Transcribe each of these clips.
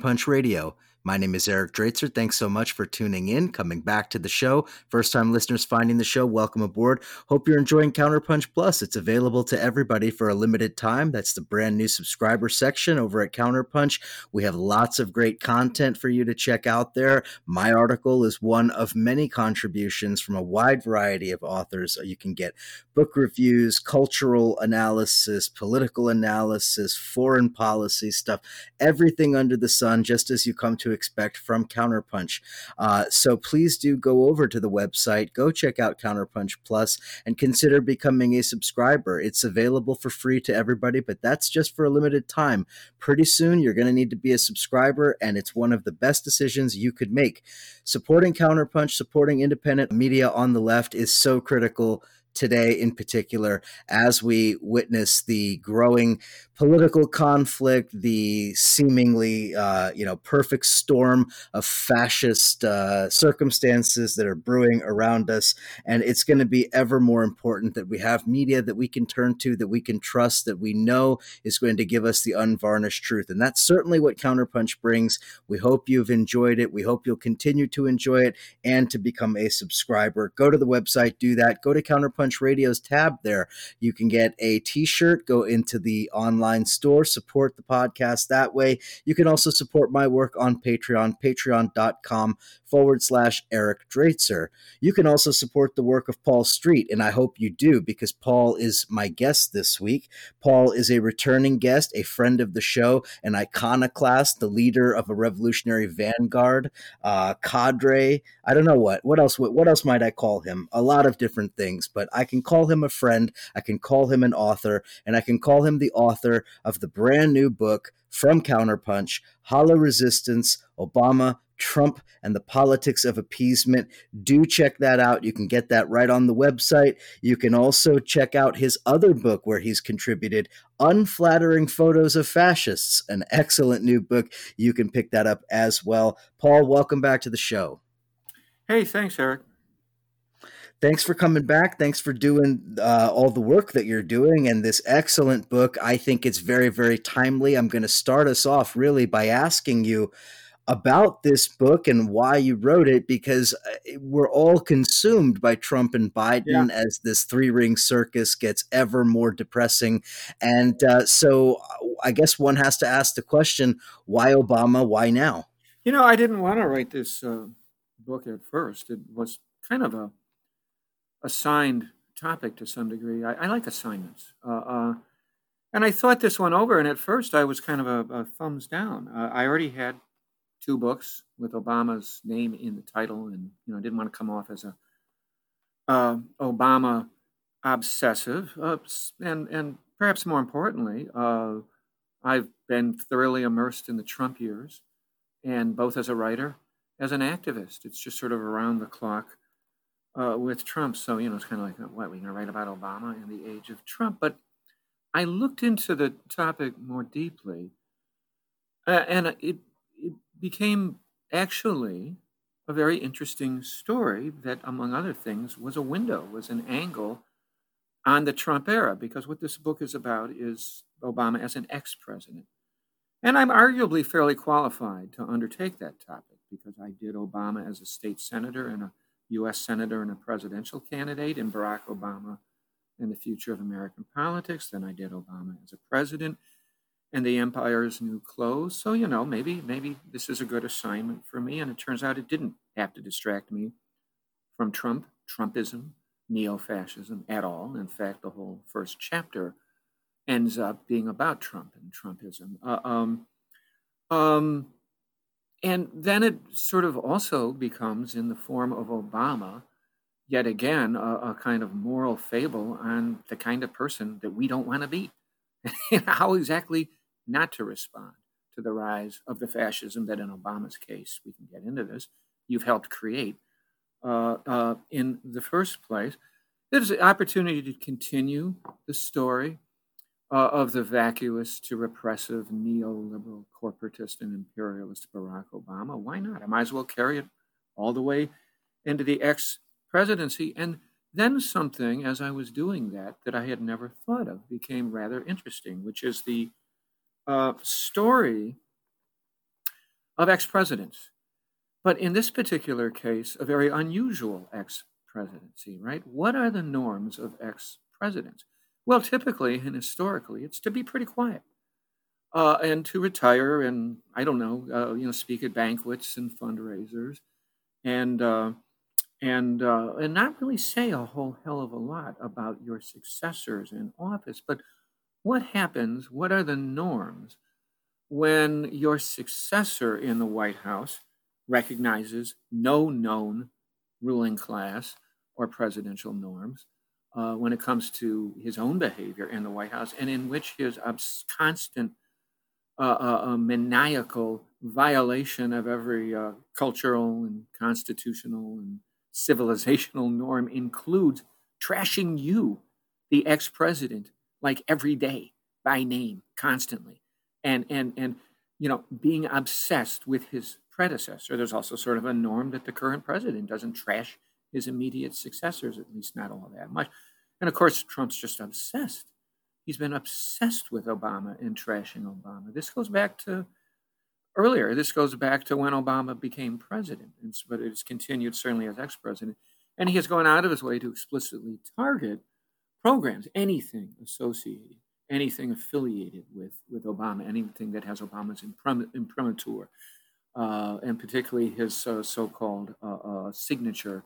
Counterpunch Radio. My name is Eric Draitser. Thanks so much for tuning in, coming back to the show. First time listeners finding the show, welcome aboard. Hope you're enjoying Counterpunch Plus. It's available to everybody for a limited time. That's the brand new subscriber section over at Counterpunch. We have lots of great content for you to check out there. My article is one of many contributions from a wide variety of authors. You can get book reviews, cultural analysis, political analysis, foreign policy stuff, everything under the sun, just as you come to expect from Counterpunch. Uh, so please do go over to the website, go check out Counterpunch Plus, and consider becoming a subscriber. It's available for free to everybody, but that's just for a limited time. Pretty soon, you're going to need to be a subscriber, and it's one of the best decisions you could make. Supporting Counterpunch, supporting independent media on the left is so critical today in particular as we witness the growing political conflict the seemingly uh, you know perfect storm of fascist uh, circumstances that are brewing around us. And it's going to be ever more important that we have media that we can turn to that we can trust that we know is going to give us the unvarnished truth. And that's certainly what counterpunch brings. We hope you've enjoyed it. We hope you'll continue to enjoy it and to become a subscriber. Go to the website do that. Go to counterpunch Radio's tab there. You can get a t shirt, go into the online store, support the podcast that way. You can also support my work on Patreon, patreon.com forward slash Eric Draitser. You can also support the work of Paul Street, and I hope you do because Paul is my guest this week. Paul is a returning guest, a friend of the show, an iconoclast, the leader of a revolutionary vanguard, uh, cadre. I don't know what. What else? What, what else might I call him? A lot of different things, but I can call him a friend. I can call him an author, and I can call him the author of the brand new book from Counterpunch, Hollow Resistance, Obama, Trump, and the Politics of Appeasement. Do check that out. You can get that right on the website. You can also check out his other book where he's contributed, Unflattering Photos of Fascists, an excellent new book. You can pick that up as well. Paul, welcome back to the show. Hey, thanks, Eric thanks for coming back. Thanks for doing uh, all the work that you're doing and this excellent book. I think it's very, very timely. I'm going to start us off really by asking you about this book and why you wrote it because uh, we're all consumed by Trump and Biden yeah. as this three ring circus gets ever more depressing. And uh, so uh, I guess one has to ask the question why Obama? Why now? You know, I didn't want to write this uh, book at first. It was kind of a assigned topic to some degree. I, I like assignments. Uh, uh, and I thought this one over, and at first I was kind of a, a thumbs down. Uh, I already had two books with Obama's name in the title, and you know I didn't want to come off as a Obama obsessive, and and perhaps more importantly, uh, I've been thoroughly immersed in the Trump years, and both as a writer, as an activist. It's just sort of around the clock uh, with Trump. So, you know, it's kind of like, what, we're going to write about Obama and the age of Trump. But I looked into the topic more deeply, uh, and it, it became actually a very interesting story that, among other things, was a window, was an angle on the Trump era, because what this book is about is Obama as an ex president. And I'm arguably fairly qualified to undertake that topic because I did Obama as a state senator and a U.S. Senator and a presidential candidate, and Barack Obama and the future of American politics. Then I did Obama as a president and the empire's new clothes. So, you know, maybe maybe this is a good assignment for me. And it turns out it didn't have to distract me from Trump, Trumpism, neo-fascism at all. In fact, the whole first chapter ends up being about Trump and Trumpism. Uh, um, um, and then it sort of also becomes, in the form of Obama, yet again, a, a kind of moral fable on the kind of person that we don't want to be. How exactly not to respond to the rise of the fascism that, in Obama's case, we can get into this, you've helped create uh, uh, in the first place. There's an opportunity to continue the story uh, of the vacuous to repressive neoliberal corporatist and imperialist Barack Obama. Why not? I might as well carry it all the way into the ex presidency. And then something, as I was doing that, that I had never thought of became rather interesting, which is the uh, story of ex presidents. But in this particular case, a very unusual ex presidency, right? What are the norms of ex presidents? Well, typically and historically, it's to be pretty quiet uh, and to retire and I don't know, uh, you know, speak at banquets and fundraisers, and uh, and uh, and not really say a whole hell of a lot about your successors in office. But what happens? What are the norms when your successor in the White House recognizes no known ruling class or presidential norms? Uh, when it comes to his own behavior in the White House, and in which his constant a, a, maniacal violation of every uh, cultural and constitutional and civilizational norm includes trashing you, the ex-president, like every day by name, constantly, and and and you know being obsessed with his predecessor. There's also sort of a norm that the current president doesn't trash his immediate successors, at least not all that much. And of course, Trump's just obsessed He's been obsessed with Obama and trashing Obama. This goes back to earlier. This goes back to when Obama became president, but it's continued certainly as ex president. And he has gone out of his way to explicitly target programs, anything associated, anything affiliated with, with Obama, anything that has Obama's imprimatur, uh, and particularly his uh, so called uh, uh, signature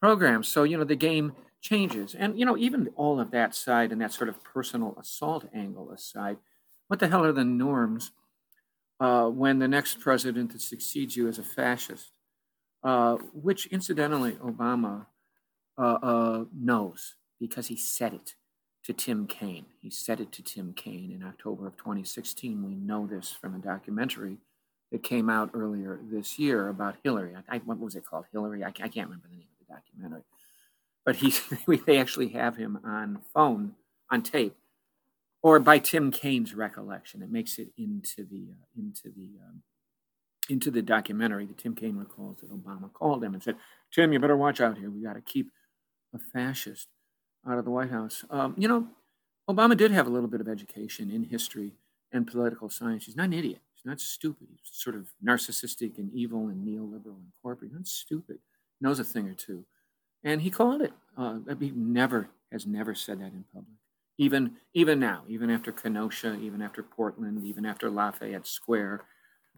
programs. So, you know, the game changes. And, you know, even all of that side and that sort of personal assault angle aside, what the hell are the norms uh, when the next president that succeeds you is a fascist? Uh, which, incidentally, Obama uh, uh knows because he said it to Tim Kaine. He said it to Tim Kaine in October of 2016. We know this from a documentary that came out earlier this year about Hillary. I, what was it called? Hillary? I, I can't remember the name documentary but he they actually have him on phone on tape or by Tim Kaine's recollection. It makes it into the uh, into the um, into the documentary. That Tim Kaine recalls that Obama called him and said, "Tim, you better watch out here. We got to keep a fascist out of the White House." Um, you know, Obama did have a little bit of education in history and political science. He's not an idiot. He's not stupid. He's sort of narcissistic and evil and neoliberal and corporate. He's not stupid. Knows a thing or two and he called it. Uh, he never has never said that in public. Even even now, even after Kenosha, even after Portland, even after Lafayette Square,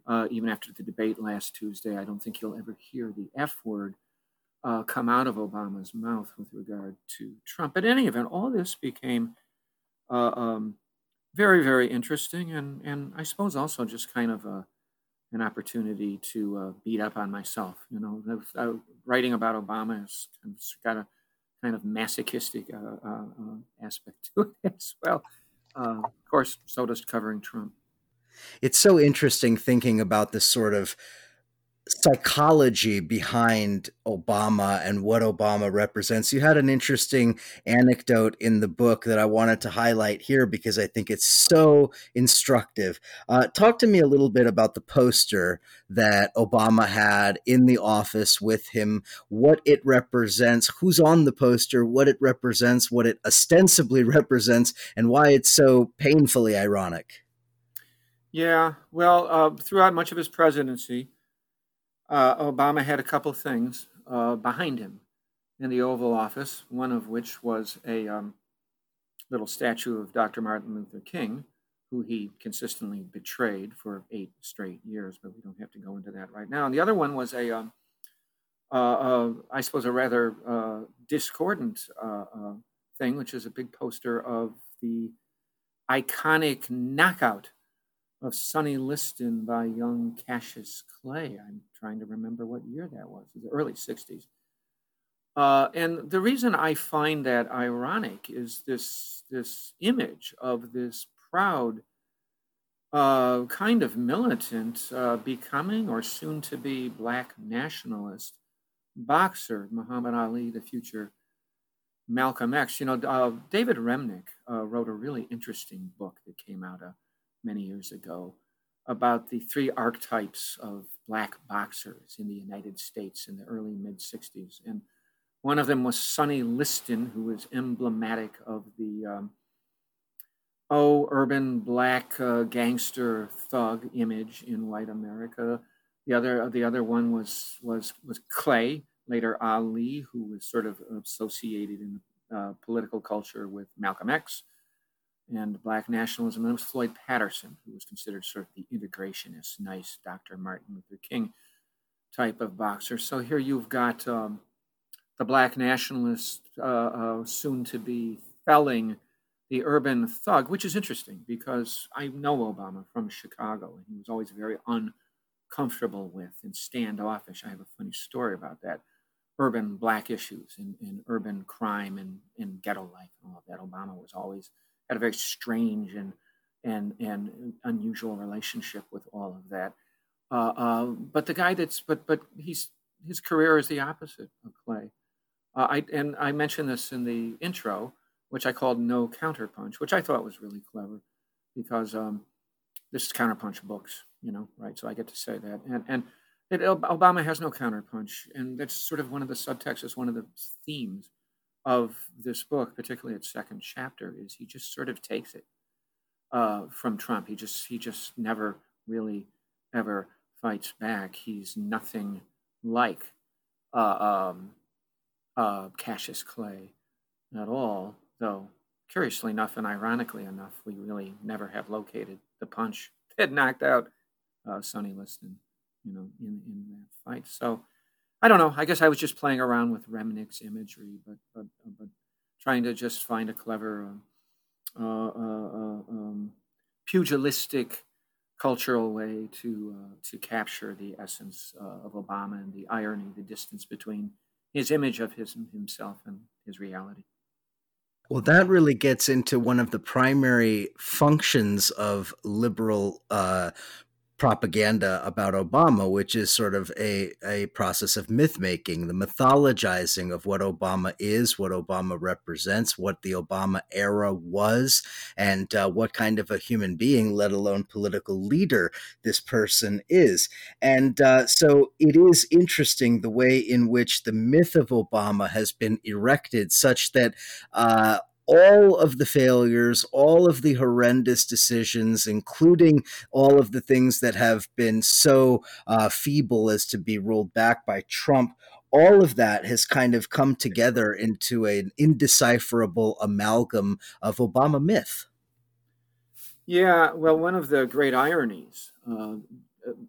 uh, even after the debate last Tuesday, I don't think he'll ever hear the F word uh, come out of Obama's mouth with regard to Trump. But in any event, all this became uh, um, very very interesting, and and I suppose also just kind of a an opportunity to uh, beat up on myself. You know, uh, writing about Obama has got a kind of masochistic uh, uh, uh aspect to it as well. Uh, of course, so does covering Trump. It's so interesting thinking about this sort of psychology behind Obama and what Obama represents. You had an interesting anecdote in the book that I wanted to highlight here because I think it's so instructive. Uh, talk to me a little bit about the poster that Obama had in the office with him, what it represents, who's on the poster, what it represents, what it ostensibly represents, and why it's so painfully ironic. Yeah, well, uh, throughout much of his presidency, uh, Obama had a couple things uh, behind him in the Oval Office, one of which was a um, little statue of Dr. Martin Luther King, who he consistently betrayed for eight straight years, but we don't have to go into that right now. And the other one was a, um, uh, uh I suppose, a rather uh, discordant uh, thing, which is a big poster of the iconic knockout of Sonny Liston by young Cassius Clay. I'm trying to remember what year that was, the early 60s. Uh, and the reason I find that ironic is this, this image of this proud, uh, kind of militant, uh, becoming or soon to be black nationalist boxer, Muhammad Ali, the future Malcolm X. You know, uh, David Remnick uh, wrote a really interesting book that came out uh, many years ago about the three archetypes of black boxers in the United States in the early mid 60s. And one of them was Sonny Liston, who was emblematic of the um, oh, urban black uh, gangster thug image in white America. The other the other one was was was Clay, later Ali, who was sort of associated in uh, political culture with Malcolm X and black nationalism. And it was Floyd Patterson, who was considered sort of the integrationist, nice Dr. Martin Luther King type of boxer. So here you've got um, the black nationalist, uh, uh, soon to be felling the urban thug, which is interesting because I know Obama from Chicago, and he was always very uncomfortable with and standoffish. I have a funny story about that. Urban black issues and, and urban crime and, and ghetto life and all of that. Obama was always had a very strange and and and unusual relationship with all of that. Uh, uh, but the guy that's but but he's his career is the opposite of Clay. Uh, I and I mentioned this in the intro which I called No Counterpunch, which I thought was really clever because um, this is counterpunch books, you know, right? So I get to say that. And, and it, Obama has no counterpunch. And that's sort of one of the subtexts, one of the themes of this book, particularly its second chapter, is he just sort of takes it uh, from Trump. He just he just never really ever fights back. He's nothing like uh, um, uh, Cassius Clay at all though curiously enough and ironically enough, we really never have located the punch that knocked out uh, Sonny Liston, you know, in, in that fight. So I don't know. I guess I was just playing around with Remnick's imagery, but but, but trying to just find a clever, uh, uh, uh um, pugilistic cultural way to uh, to capture the essence uh, of Obama and the irony, the distance between his image of his himself and his reality. Well, that really gets into one of the primary functions of liberal uh, propaganda about Obama, which is sort of a, a process of myth making, the mythologizing of what Obama is, what Obama represents, what the Obama era was, and uh, what kind of a human being, let alone political leader, this person is. And uh, so it is interesting the way in which the myth of Obama has been erected, such that uh, all of the failures, all of the horrendous decisions, including all of the things that have been so uh, feeble as to be rolled back by Trump, all of that has kind of come together into an indecipherable amalgam of Obama myth. Yeah, well, one of the great ironies uh,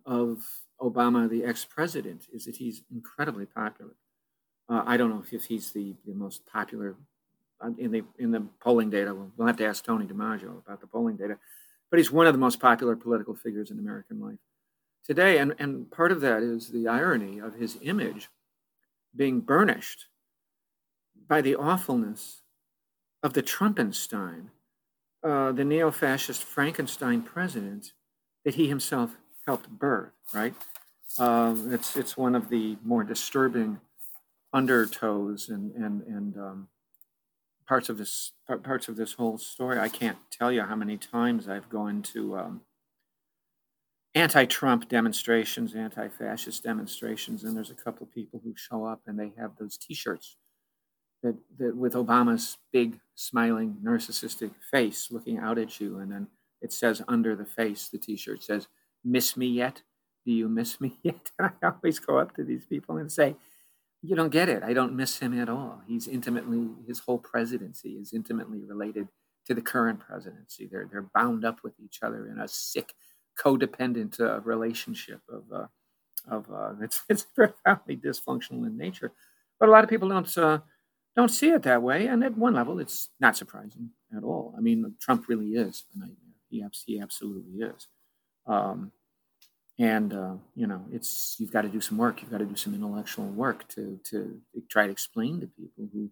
of Obama, the ex president, is that he's incredibly popular. Uh, I don't know if, he's the, the most popular in the in the polling data. We'll have to ask Tony DiMaggio about the polling data, but he's one of the most popular political figures in American life today, and and part of that is the irony of his image being burnished by the awfulness of the Trumpenstein, uh, the neo-fascist Frankenstein president that he himself helped birth. Right? Um, it's it's one of the more disturbing undertows and and and um, parts of this parts of this whole story. I can't tell you how many times I've gone to um, anti-Trump demonstrations, anti-fascist demonstrations, and there's a couple of people who show up and they have those T-shirts that, that with Obama's big smiling narcissistic face looking out at you, and then it says under the face, the T-shirt says, "Miss me yet? Do you miss me yet?" And I always go up to these people and say you don't get it. I don't miss him at all. He's intimately his whole presidency is intimately related to the current presidency. They're they're bound up with each other in a sick, codependent uh, relationship of uh, of uh, it's it's profoundly dysfunctional in nature. But a lot of people don't uh, don't see it that way, and at one level, it's not surprising at all. I mean, Trump really is a nightmare. He he absolutely is. Um, and uh, you know it's you've got to do some work. You've got to do some intellectual work to to try to explain to people who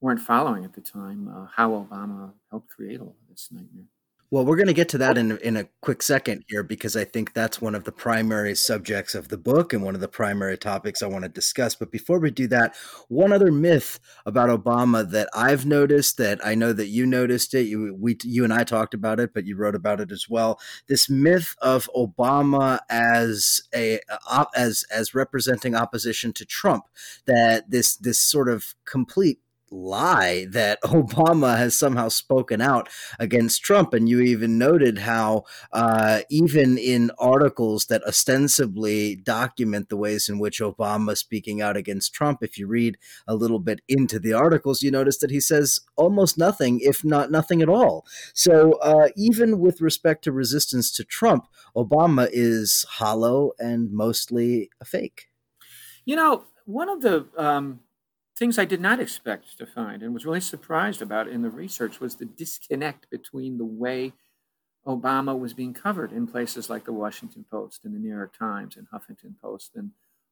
weren't following at the time uh, how obama helped create all this nightmare well, we're going to get to that in, in a quick second here because I think that's one of the primary subjects of the book and one of the primary topics I want to discuss. But before we do that, one other myth about Obama that I've noticed that I know that you noticed it. You we you and I talked about it, but you wrote about it as well. This myth of Obama as a uh, as as representing opposition to Trump. That this this sort of complete lie that Obama has somehow spoken out against Trump. And you even noted how, uh, even in articles that ostensibly document the ways in which Obama speaking out against Trump, if you read a little bit into the articles, you notice that he says almost nothing, if not nothing at all. So uh, even with respect to resistance to Trump, Obama is hollow and mostly a fake. You know, one of the um things I did not expect to find and was really surprised about in the research was the disconnect between the way Obama was being covered in places like the Washington Post and the New York Times and Huffington Post and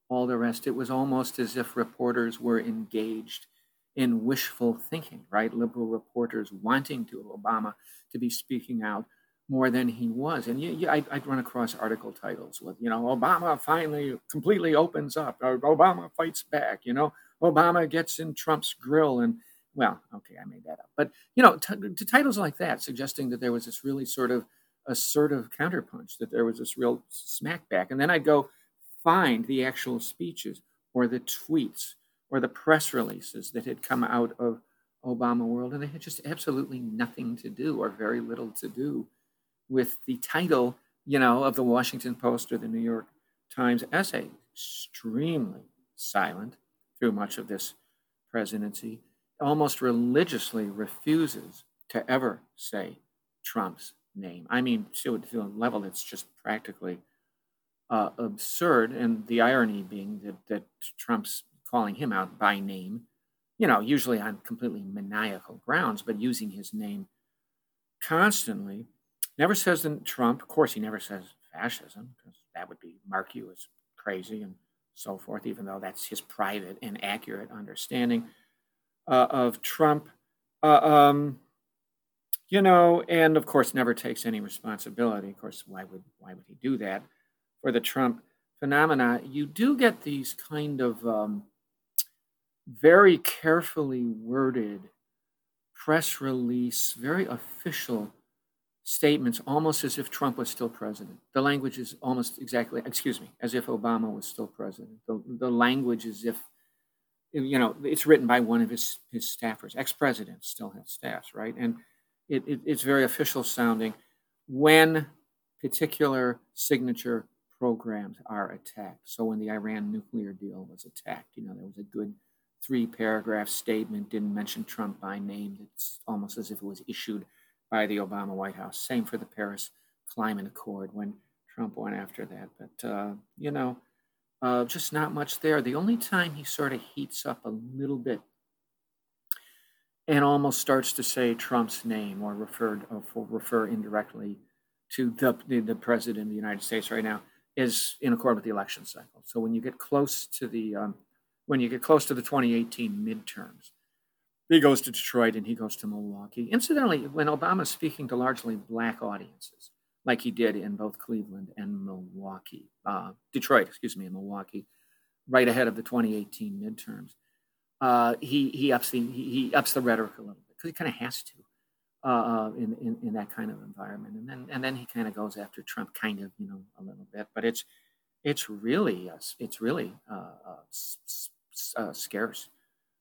all the rest. It was almost as if reporters were engaged in wishful thinking, right? Liberal reporters wanting to Obama to be speaking out more than he was. And you, you, I, would run across article titles with, you know, Obama finally completely opens up, or Obama fights back, you know, Obama gets in Trump's grill and well, okay, I made that up. But you know, t- to titles like that, suggesting that there was this really sort of assertive counterpunch, that there was this real smackback, and then I'd go find the actual speeches or the tweets or the press releases that had come out of Obama world, and they had just absolutely nothing to do or very little to do with the title, you know, of the Washington Post or the New York Times essay. Extremely silent through much of this presidency, almost religiously refuses to ever say Trump's name. I mean, to, a level that's just practically uh, absurd. And the irony being that, that Trump's calling him out by name, you know, usually on completely maniacal grounds, but using his name constantly. Never says that Trump, of course, he never says fascism, because that would be mark you as crazy and so forth, even though that's his private and accurate understanding uh, of Trump. Uh, um, you know, and of course, never takes any responsibility. Of course, why would why would he do that for the Trump phenomena? You do get these kind of um, very carefully worded press release, very official statements almost as if Trump was still president. The language is almost exactly, excuse me, as if Obama was still president. The, the language is if, you know, it's written by one of his, his staffers. Ex presidents still have staffs, right? And it, it, it's very official sounding when particular signature programs are attacked. So when the Iran nuclear deal was attacked, you know, there was a good three paragraph statement, didn't mention Trump by name. It's almost as if it was issued by the Obama White House. Same for the Paris Climate Accord when Trump went after that. But, uh, you know, uh, just not much there. The only time he sort of heats up a little bit and almost starts to say Trump's name or referred or refer indirectly to the, the, president of the United States right now is in accord with the election cycle. So when you get close to the um, when you get close to the 2018 midterms, he goes to Detroit and he goes to Milwaukee. Incidentally, when Obama's speaking to largely black audiences, like he did in both Cleveland and Milwaukee, uh, Detroit, excuse me, and Milwaukee, right ahead of the 2018 midterms, uh, he he ups the he, he, ups the rhetoric a little bit because he kind of has to uh, uh, in, in in that kind of environment, and then and then he kind of goes after Trump, kind of you know a little bit, but it's it's really uh, it's really uh, scarce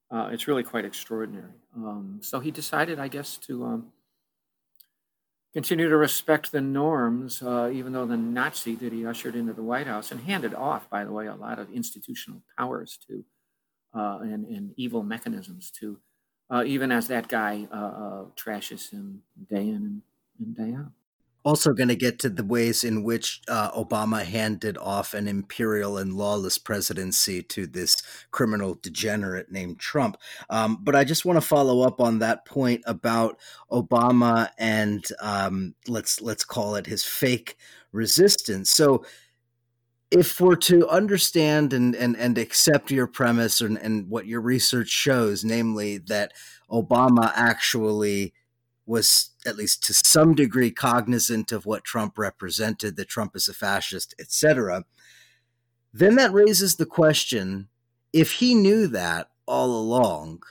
uh, it's really quite extraordinary. Um, so he decided, I guess, to um, continue to respect the norms, uh, even though the Nazi that he ushered into the White House and handed off, by the way, a lot of institutional powers to uh, and, and, evil mechanisms to, uh, even as that guy uh, uh, trashes him day in and, and day out also going to get to the ways in which uh, Obama handed off an imperial and lawless presidency to this criminal degenerate named Trump. Um, but I just want to follow up on that point about Obama and um, let's let's call it his fake resistance. So if we're to understand and, and, and accept your premise and, and what your research shows, namely that Obama actually was at least to some degree cognizant of what Trump represented, that Trump is a fascist, etc., then that raises the question if he knew that all along,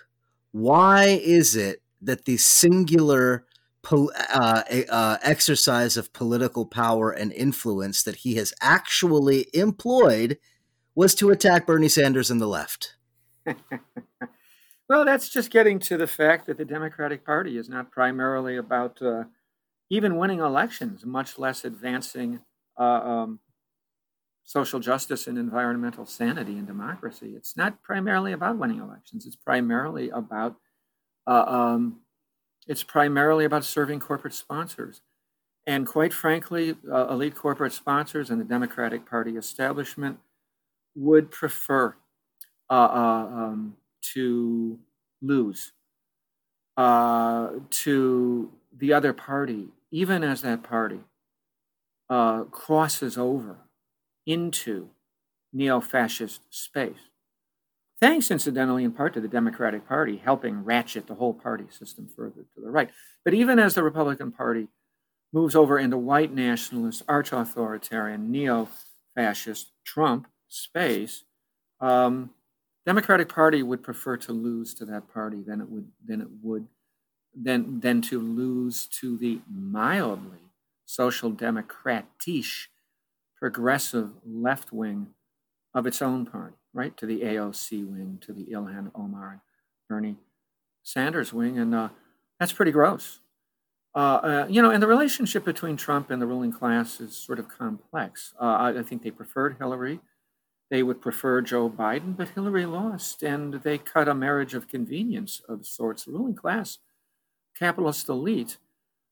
why is it that the singular uh, uh, exercise of political power and influence that he has actually employed was to attack Bernie Sanders and the left? Well, that's just getting to the fact that the Democratic Party is not primarily about uh, even winning elections, much less advancing uh, um, social justice and environmental sanity and democracy. It's not primarily about winning elections. It's primarily about uh, um, it's primarily about serving corporate sponsors. And quite frankly, uh, elite corporate sponsors and the Democratic Party establishment would prefer uh, uh um, to lose uh, to the other party, even as that party uh, crosses over into neo fascist space. Thanks, incidentally, in part to the Democratic Party helping ratchet the whole party system further to the right. But even as the Republican Party moves over into white nationalist, arch authoritarian, neo fascist Trump space, um, Democratic Party would prefer to lose to that party than it would than it would than than to lose to the mildly social democratish progressive left wing of its own party, right? To the AOC wing, to the Ilhan Omar and Bernie Sanders wing, and uh, that's pretty gross. Uh, uh, you know, and the relationship between Trump and the ruling class is sort of complex. Uh, I, I think they preferred Hillary they would prefer Joe Biden, but Hillary lost, and they cut a marriage of convenience of sorts. The ruling class, capitalist elite,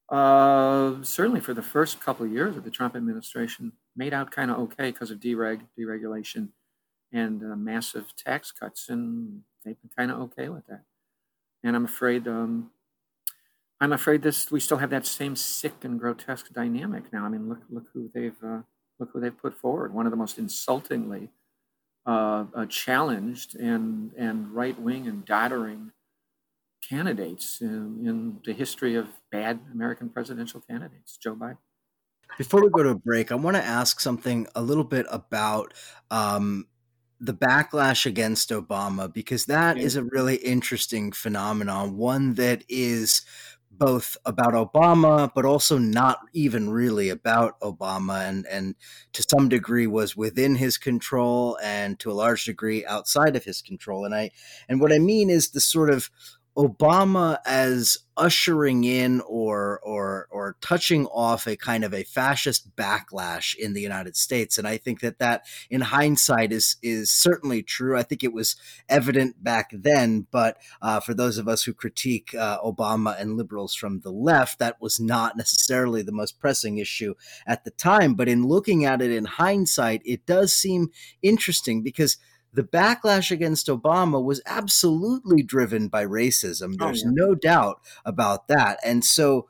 uh, certainly for the first couple of years of the Trump administration, made out kind of okay because of dereg, deregulation, and uh, massive tax cuts, and they've been kind of okay with that. And I'm afraid, um, I'm afraid this we still have that same sick and grotesque dynamic now. I mean, look, look who they've uh, look who they've put forward. One of the most insultingly uh, uh, challenged and, and right wing and doddering candidates in, in, the history of bad American presidential candidates, Joe Biden. Before we go to a break, I want to ask something a little bit about um, the backlash against Obama, because that yeah. is a really interesting phenomenon, one that is both about Obama, but also not even really about Obama, and and to some degree was within his control, and to a large degree outside of his control. And I and what I mean is the sort of Obama as ushering in or or or touching off a kind of a fascist backlash in the United States. And I think that that in hindsight is is certainly true. I think it was evident back then but uh, for those of us who critique uh, Obama and liberals from the left that was not necessarily the most pressing issue at the time. But in looking at it in hindsight it does seem interesting because the backlash against Obama was absolutely driven by racism. Oh, There's oh, yeah. no doubt about that. And so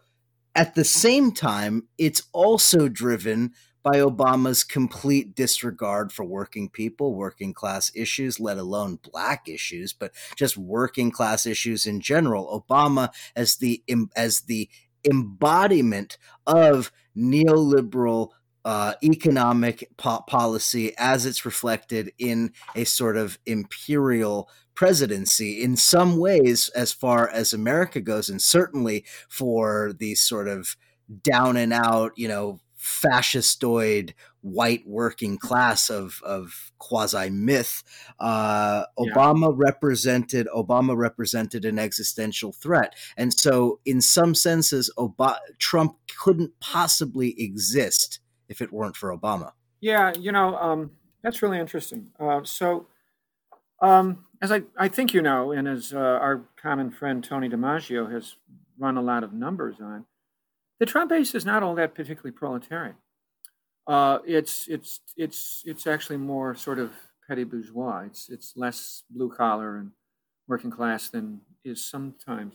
at the same time, it's also driven by Obama's complete disregard for working people, working class issues, let alone black issues, but just working class issues in general. Obama as the as the embodiment of neoliberal uh, economic po- policy as it's reflected in a sort of imperial presidency in some ways as far as America goes, and certainly for the sort of down and out, you know, fascistoid white working class of of quasi myth. Uh, Obama yeah. represented Obama represented an existential threat, and so in some senses, Obama, Trump couldn't possibly exist if it weren't for Obama. Yeah, you know, um, that's really interesting. Uh, so, um, as I, I think you know, and as uh, our common friend Tony DiMaggio has run a lot of numbers on, the Trump base is not all that particularly proletarian. Uh, it's it's it's it's actually more sort of petty bourgeois. It's it's less blue collar and working class than is sometimes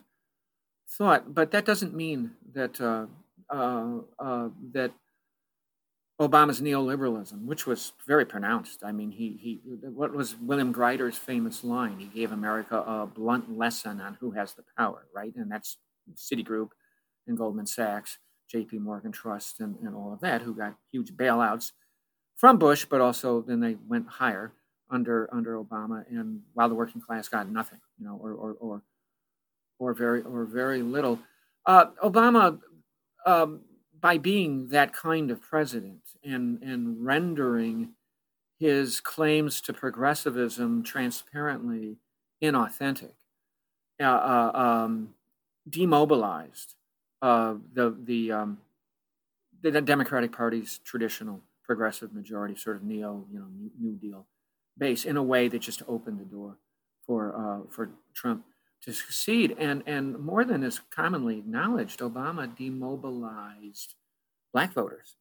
thought. But that doesn't mean that uh, uh, uh that Obama's neoliberalism, which was very pronounced. I mean, he, he what was William Greider's famous line? He gave America a blunt lesson on who has the power, right? And that's Citigroup and Goldman Sachs, J.P. Morgan Trust, and, and all of that, who got huge bailouts from Bush, but also then they went higher under under Obama, and while the working class got nothing, you know, or or or, or very or very little. Uh, Obama um, by being that kind of president and, and rendering his claims to progressivism transparently inauthentic, uh, uh, um, demobilized uh, the the um, the Democratic Party's traditional progressive majority, sort of neo, you know, New Deal base, in a way that just opened the door for uh, for Trump to succeed. And and more than is commonly acknowledged, Obama demobilized black voters,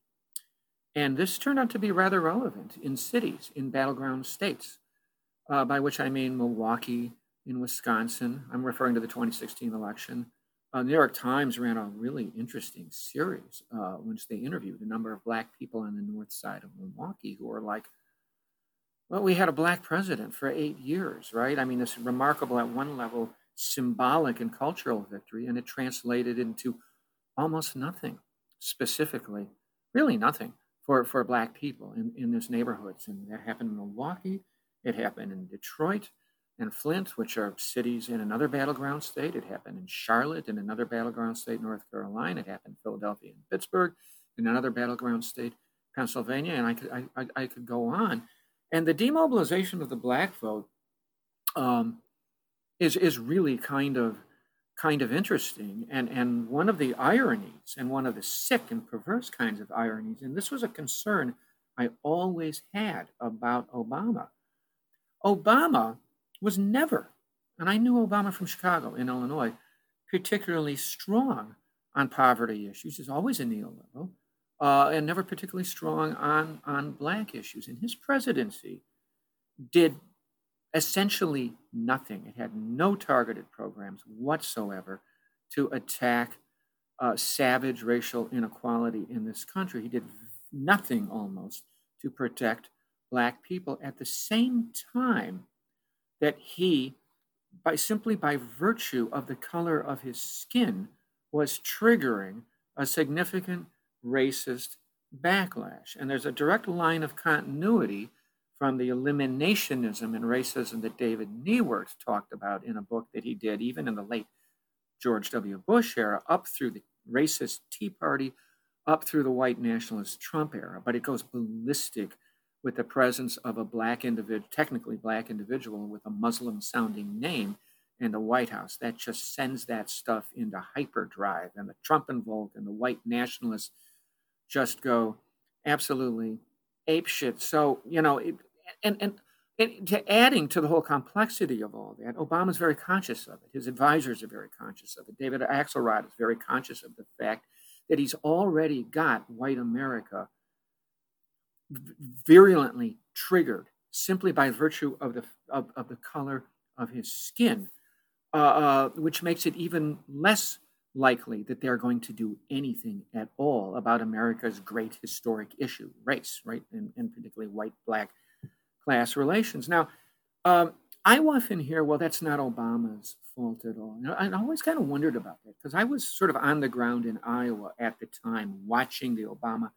and this turned out to be rather relevant in cities, in battleground states, uh, by which I mean Milwaukee, in Wisconsin. I'm referring to the 2016 election. Uh, New York Times ran a really interesting series uh, which they interviewed a number of black people on the north side of Milwaukee who were like, well, we had a black president for eight years, right? I mean, this remarkable, at one level, symbolic and cultural victory, and it translated into almost nothing specifically, really nothing for, for black people in, in these neighborhoods. And that happened in Milwaukee, it happened in Detroit, and Flint, which are cities in another battleground state. It happened in Charlotte, in another battleground state, North Carolina. It happened in Philadelphia and Pittsburgh, in another battleground state, Pennsylvania. And I could, I, I, I could go on. And the demobilization of the black vote um, is, is really kind of kind of interesting. And, and one of the ironies, and one of the sick and perverse kinds of ironies, and this was a concern I always had about Obama. Obama was never, and I knew Obama from Chicago in Illinois, particularly strong on poverty issues. He's always a neoliberal, uh, and never particularly strong on, on black issues. And his presidency did essentially nothing. It had no targeted programs whatsoever to attack uh, savage racial inequality in this country. He did nothing almost to protect black people. At the same time, that he, by simply by virtue of the color of his skin, was triggering a significant racist backlash. And there's a direct line of continuity from the eliminationism and racism that David Neiwert talked about in a book that he did, even in the late George W. Bush era, up through the racist Tea Party, up through the white nationalist Trump era. But it goes ballistic with the presence of a black individual, technically black individual with a Muslim sounding name in the White House. That just sends that stuff into hyperdrive. And the Trump involved and the white nationalists just go absolutely apeshit. So, you know, it, and, and, and to adding to the whole complexity of all that, Obama's very conscious of it. His advisors are very conscious of it. David Axelrod is very conscious of the fact that he's already got white America virulently triggered simply by virtue of the of, of the color of his skin, uh, uh, which makes it even less likely that they're going to do anything at all about America's great historic issue, race, right, and, and particularly white-black class relations. Now, um, I often hear, well, that's not Obama's fault at all. I always kind of wondered about that because I was sort of on the ground in Iowa at the time, watching the Obama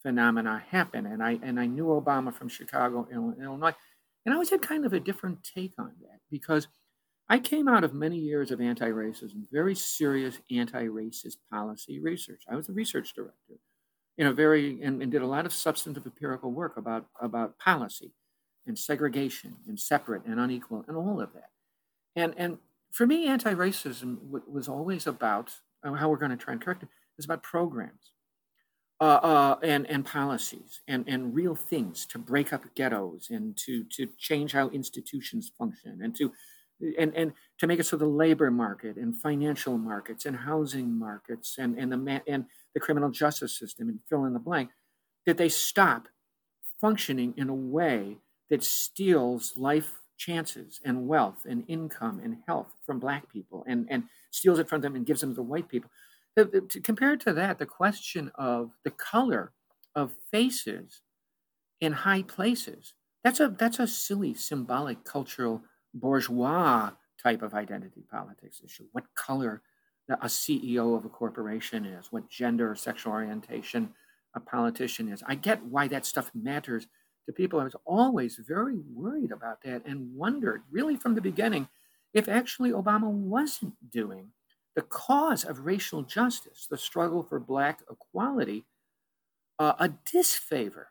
phenomena happen. And I and I knew Obama from Chicago, Illinois, and I always had kind of a different take on that because I came out of many years of anti-racism, very serious anti-racist policy research. I was a research director in a very and, and did a lot of substantive empirical work about about policy and segregation and separate and unequal and all of that. And and for me, anti-racism w- was always about how we're going to try and correct it. It's about programs uh, uh, and and policies and and real things to break up ghettos and to to change how institutions function and to and and to make it so the labor market and financial markets and housing markets and and the and the criminal justice system and fill in the blank that they stop functioning in a way that steals life chances and wealth and income and health from black people and and steals it from them and gives them to white people compared to that, the question of the color of faces in high places, that's a, that's a silly, symbolic, cultural, bourgeois type of identity politics issue. What color a CEO of a corporation is, what gender or sexual orientation a politician is. I get why that stuff matters to people. I was always very worried about that and wondered, really from the beginning, if actually Obama wasn't doing the cause of racial justice, the struggle for Black equality, uh, a disfavor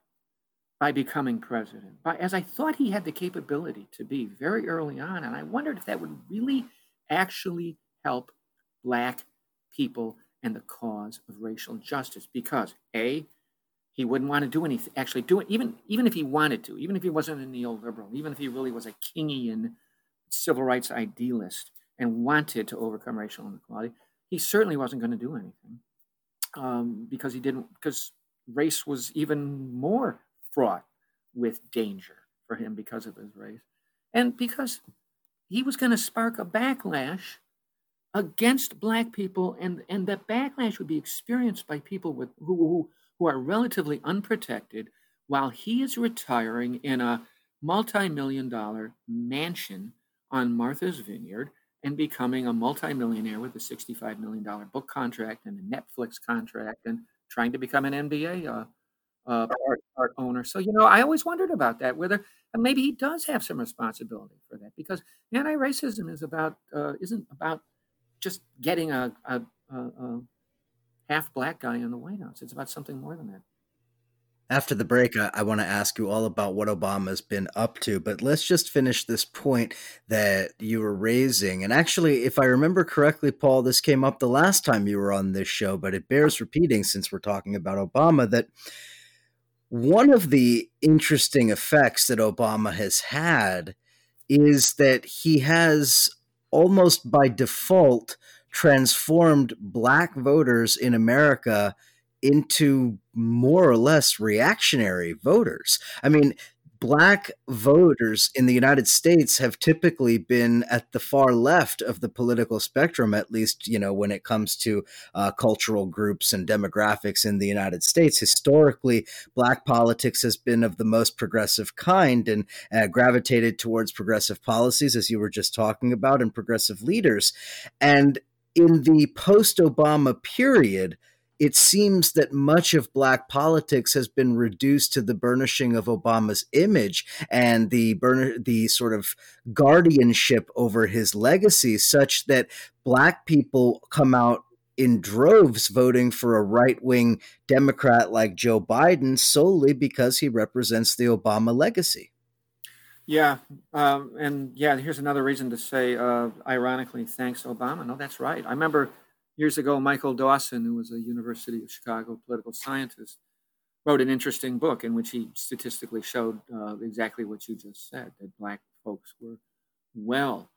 by becoming president, by, as I thought he had the capability to be very early on. And I wondered if that would really actually help black people and the cause of racial justice because a he wouldn't want to do anything actually do it even even if he wanted to even if he wasn't a neoliberal even if he really was a kingian civil rights idealist and wanted to overcome racial inequality he certainly wasn't going to do anything um, because he didn't because race was even more fraught with danger for him because of his race and because he was going to spark a backlash against black people and and that backlash would be experienced by people with who, who who are relatively unprotected while he is retiring in a multi-million dollar mansion on Martha's Vineyard and becoming a multimillionaire with a $65 million book contract and a Netflix contract and trying to become an NBA uh, uh, art, art owner. So, you know, I always wondered about that, whether maybe he does have some responsibility for that because anti-racism is about, uh, isn't about just getting a, a, a, a half black guy in the White House. It's about something more than that. After the break, I, I want to ask you all about what Obama's been up to, but let's just finish this point that you were raising. And actually, if I remember correctly, Paul, this came up the last time you were on this show, but it bears repeating since we're talking about Obama that one of the interesting effects that Obama has had is that he has almost by default transformed black voters in America into more or less reactionary voters. I mean, black voters in the United States have typically been at the far left of the political spectrum, at least, you know, when it comes to uh, cultural groups and demographics in the United States. Historically, black politics has been of the most progressive kind and uh, gravitated towards progressive policies, as you were just talking about, and progressive leaders. And in the post Obama period, it seems that much of black politics has been reduced to the burnishing of Obama's image and the burn the sort of guardianship over his legacy, such that black people come out in droves voting for a right wing Democrat like Joe Biden solely because he represents the Obama legacy. Yeah, um, and yeah, here's another reason to say, uh, ironically, thanks Obama. No, that's right. I remember years ago, Michael Dawson, who was a University of Chicago political scientist, wrote an interesting book in which he statistically showed uh, exactly what you just said that black folks were well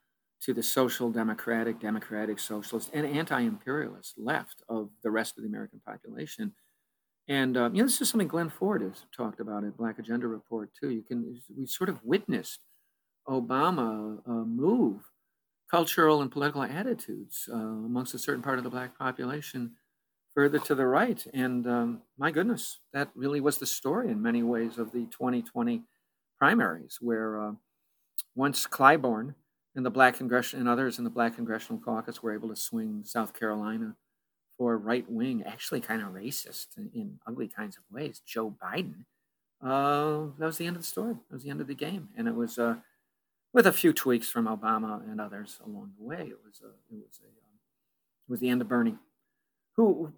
to the social democratic, democratic socialist, and anti imperialist left of the rest of the American population and um, you know, this is something Glen Ford has talked about at Black Agenda Report too. You can we sort of witnessed Obama uh, move cultural and political attitudes uh, amongst a certain part of the black population further to the right. And um, my goodness, that really was the story in many ways of the 2020 primaries, where uh, once Clyburn and the Black Congressional and others in the Black Congressional Caucus were able to swing South Carolina for right wing, actually kind of racist in, in, ugly kinds of ways, Joe Biden, uh, that was the end of the story. That was the end of the game, and it was uh, with a few tweaks from Obama and others along the way. It was a, it was a, um, it was the end of Bernie, who,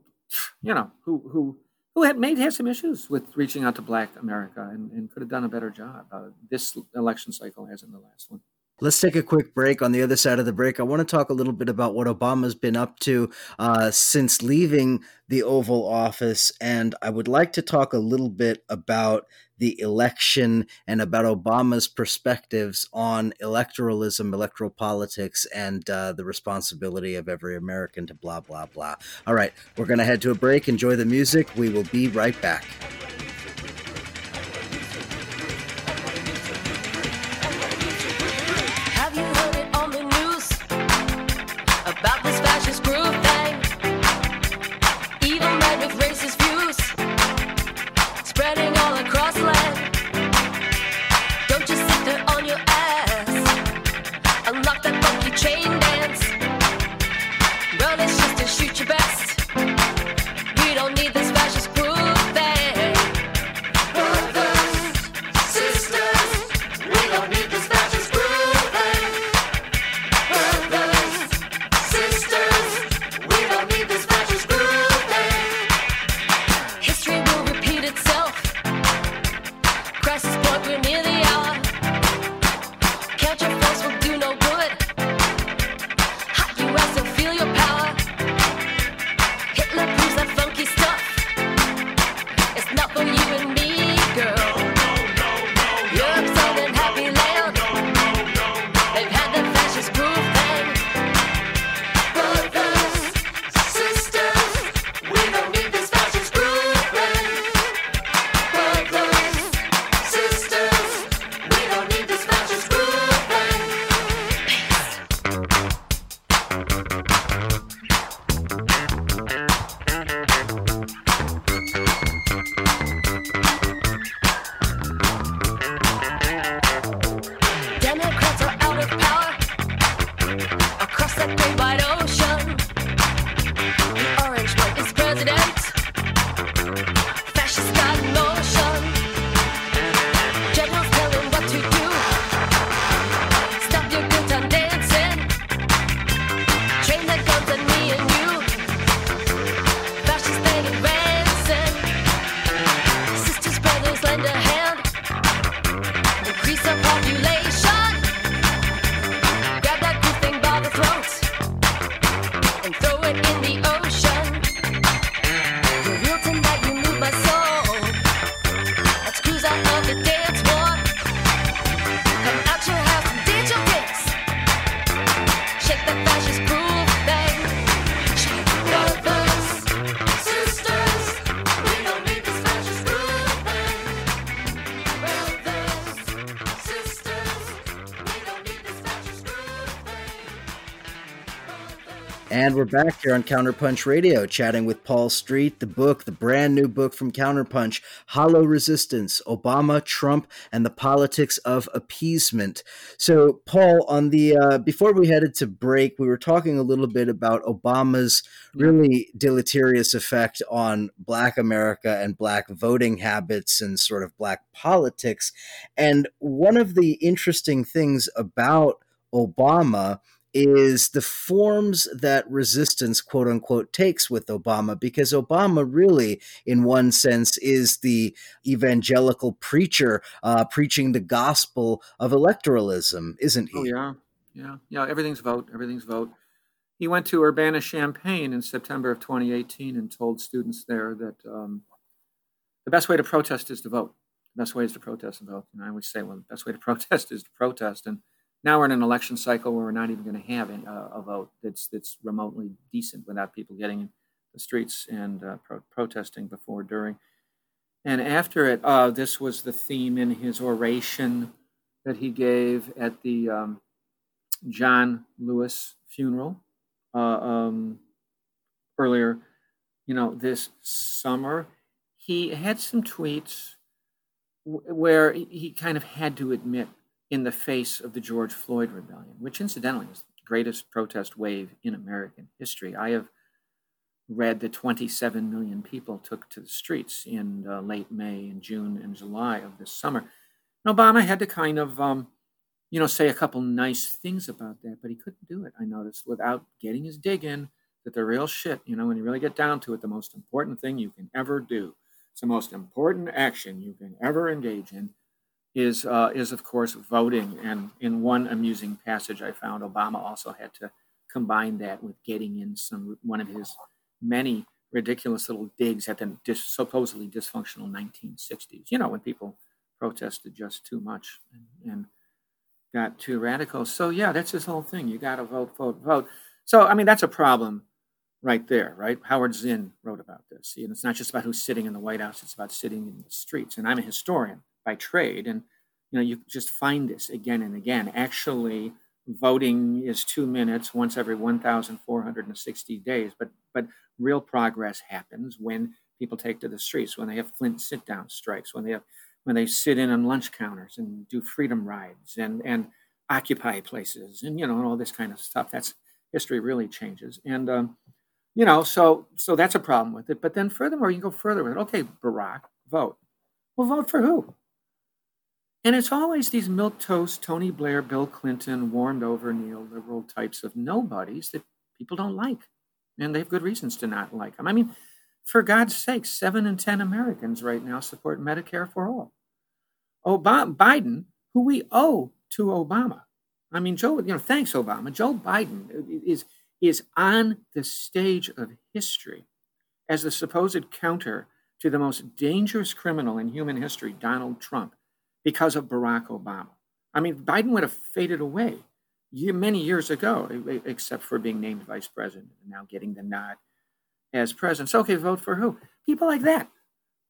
you know, who who who had made had some issues with reaching out to Black America and, and could have done a better job uh, this election cycle as in the last one. Let's take a quick break. On the other side of the break, I want to talk a little bit about what Obama's been up to uh, since leaving the Oval Office. And I would like to talk a little bit about the election and about Obama's perspectives on electoralism, electoral politics, and uh, the responsibility of every American to blah, blah, blah. All right, we're going to head to a break. Enjoy the music. We will be right back. We're back here on Counterpunch Radio, chatting with Paul Street, the book, the brand new book from Counterpunch, Hollow Resistance Obama, Trump, and the Politics of Appeasement. So, Paul, on the uh, before we headed to break, we were talking a little bit about Obama's really deleterious effect on Black America and Black voting habits and sort of Black politics. And one of the interesting things about Obama is the forms that resistance, quote unquote, takes with Obama, because Obama really, in one sense, is the evangelical preacher uh, preaching the gospel of electoralism, isn't he? Oh, yeah. Yeah. Yeah. Everything's vote. Everything's vote. He went to Urbana Champaign in September of 2018 and told students there that um, the best way to protest is to vote. The best way is to protest and vote. And I always say, well, the best way to protest is to protest. And now we're in an election cycle where we're not even going to have a, a vote that's that's remotely decent without people getting in the streets and uh, pro- protesting before, during, and after it. Uh, this was the theme in his oration that he gave at the um, John Lewis funeral uh, um, earlier. You know, this summer, he had some tweets where he kind of had to admit in the face of the George Floyd rebellion, which incidentally is the greatest protest wave in American history. I have read that 27 million people took to the streets in uh, late May and June and July of this summer. And Obama had to kind of, um, you know, say a couple nice things about that, but he couldn't do it, I noticed, without getting his dig in that the real shit, you know, when you really get down to it, the most important thing you can ever do, it's the most important action you can ever engage in is uh, is of course voting. And in one amusing passage I found, Obama also had to combine that with getting in some one of his many ridiculous little digs at the dis, supposedly dysfunctional 1960s. You know, when people protested just too much and, and got too radical. So yeah, that's his whole thing. You got to vote, vote, vote. So I mean, that's a problem right there, right? Howard Zinn wrote about this. And it's not just about who's sitting in the White House; it's about sitting in the streets. And I'm a historian by trade. And you know, you just find this again and again. Actually, voting is two minutes once every 1,460 days, but but real progress happens when people take to the streets, when they have Flint sit-down strikes, when they have when they sit in on lunch counters and do freedom rides and and occupy places and you know and all this kind of stuff. That's history really changes and. Um, you know, so so that's a problem with it. But then furthermore, you go further with it. Okay, Barack, vote. Well, vote for who? And it's always these milk toast, Tony Blair, Bill Clinton, warmed over neoliberal types of nobodies that people don't like. And they have good reasons to not like them. I mean, for God's sake, seven in 10 Americans right now support Medicare for all. Obama, Biden, who we owe to Obama. I mean, Joe, you know, thanks, Obama. Joe Biden is, is on the stage of history as the supposed counter to the most dangerous criminal in human history, Donald Trump because of Barack Obama. I mean, Biden would have faded away many years ago, except for being named vice president and now getting the nod as president. So, okay, vote for who? People like that.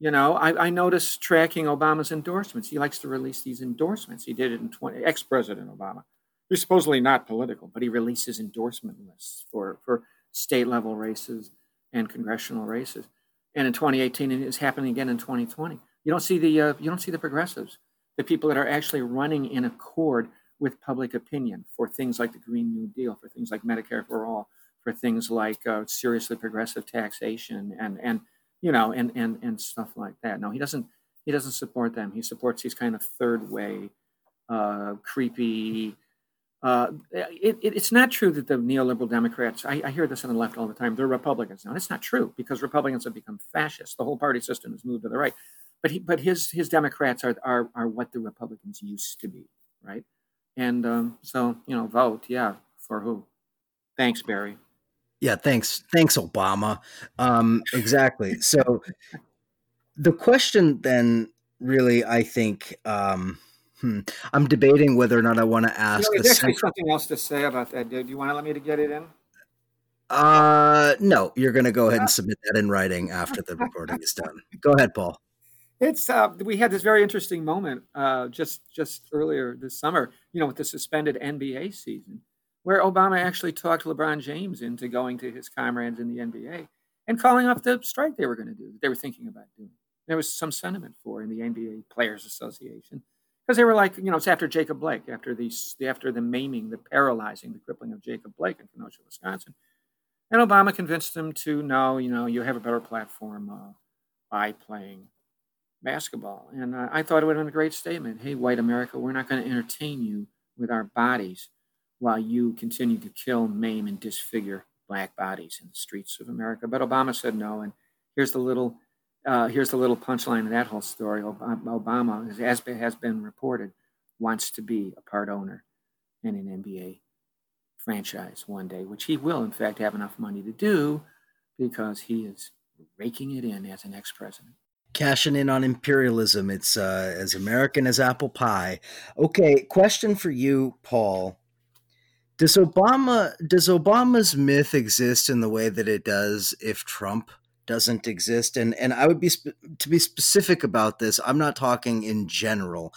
You know, I, I noticed tracking Obama's endorsements. He likes to release these endorsements. He did it in 20, ex-president Obama. He's supposedly not political, but he releases endorsement lists for, for state level races and congressional races. And in 2018, and it's happening again in 2020. You don't see the uh, you don't see the progressives the people that are actually running in accord with public opinion for things like the Green New Deal, for things like Medicare for all, for things like uh, seriously progressive taxation, and and you know, and and and stuff like that. No, he doesn't. He doesn't support them. He supports these kind of third way, uh, creepy. Uh, it, it, it's not true that the neoliberal Democrats. I, I, hear this on the left all the time. They're Republicans now. It's not true because Republicans have become fascists. The whole party system has moved to the right but he, but his his Democrats are are are what the Republicans used to be, right? And um, so you know, vote, yeah, for who? Thanks, Barry. Yeah, thanks, thanks, Obama. Um, exactly. So the question then, really, I think. Um, Hmm. I'm debating whether or not I want to ask. You know, there's actually something else to say about that. Do you want to let me to get it in? Uh, no. You're going to go ahead and submit that in writing after the recording is done. Go ahead, Paul. It's uh, we had this very interesting moment uh, just just earlier this summer, you know, with the suspended NBA season, where Obama actually talked LeBron James into going to his comrades in the NBA and calling off the strike they were going to do, that they were thinking about doing. There was some sentiment for in the NBA Players Association because they were like, you know, it's after Jacob Blake, after the after the maiming, the paralyzing, the crippling of Jacob Blake in Kenosha, Wisconsin, and Obama convinced them to no, you know, you have a better platform uh, by playing basketball. And I thought it would have been a great statement. Hey, white America, we're not going to entertain you with our bodies while you continue to kill, maim, and disfigure black bodies in the streets of America. But Obama said no. And here's the little uh, here's the little punchline of that whole story. Obama, as has been reported, wants to be a part owner in an NBA franchise one day, which he will, in fact, have enough money to do because he is raking it in as an ex president. Cashing in on imperialism. It's uh, as American as apple pie. Okay, question for you, Paul. Does Obama does Obama's myth exist in the way that it does if Trump doesn't exist and and I would be sp- to be specific about this I'm not talking in general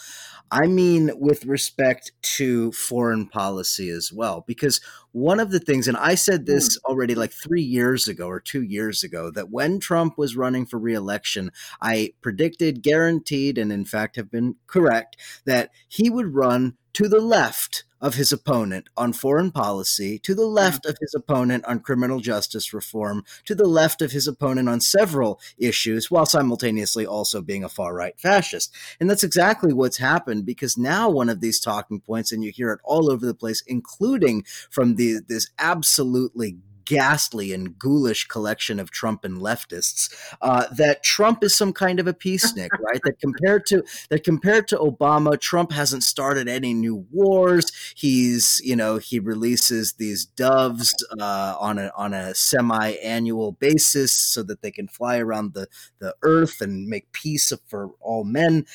I mean with respect to foreign policy as well because one of the things and I said this hmm. already like 3 years ago or 2 years ago that when Trump was running for reelection I predicted guaranteed and in fact have been correct that he would run to the left of his opponent on foreign policy, to the left of his opponent on criminal justice reform, to the left of his opponent on several issues, while simultaneously also being a far right fascist. And that's exactly what's happened because now one of these talking points, and you hear it all over the place, including from the, this absolutely ghastly and ghoulish collection of Trump and leftists uh, that Trump is some kind of a peacenik, right? that compared to that compared to Obama, Trump hasn't started any new wars. He's you know he releases these doves uh, on a on a semi annual basis so that they can fly around the the earth and make peace for all men.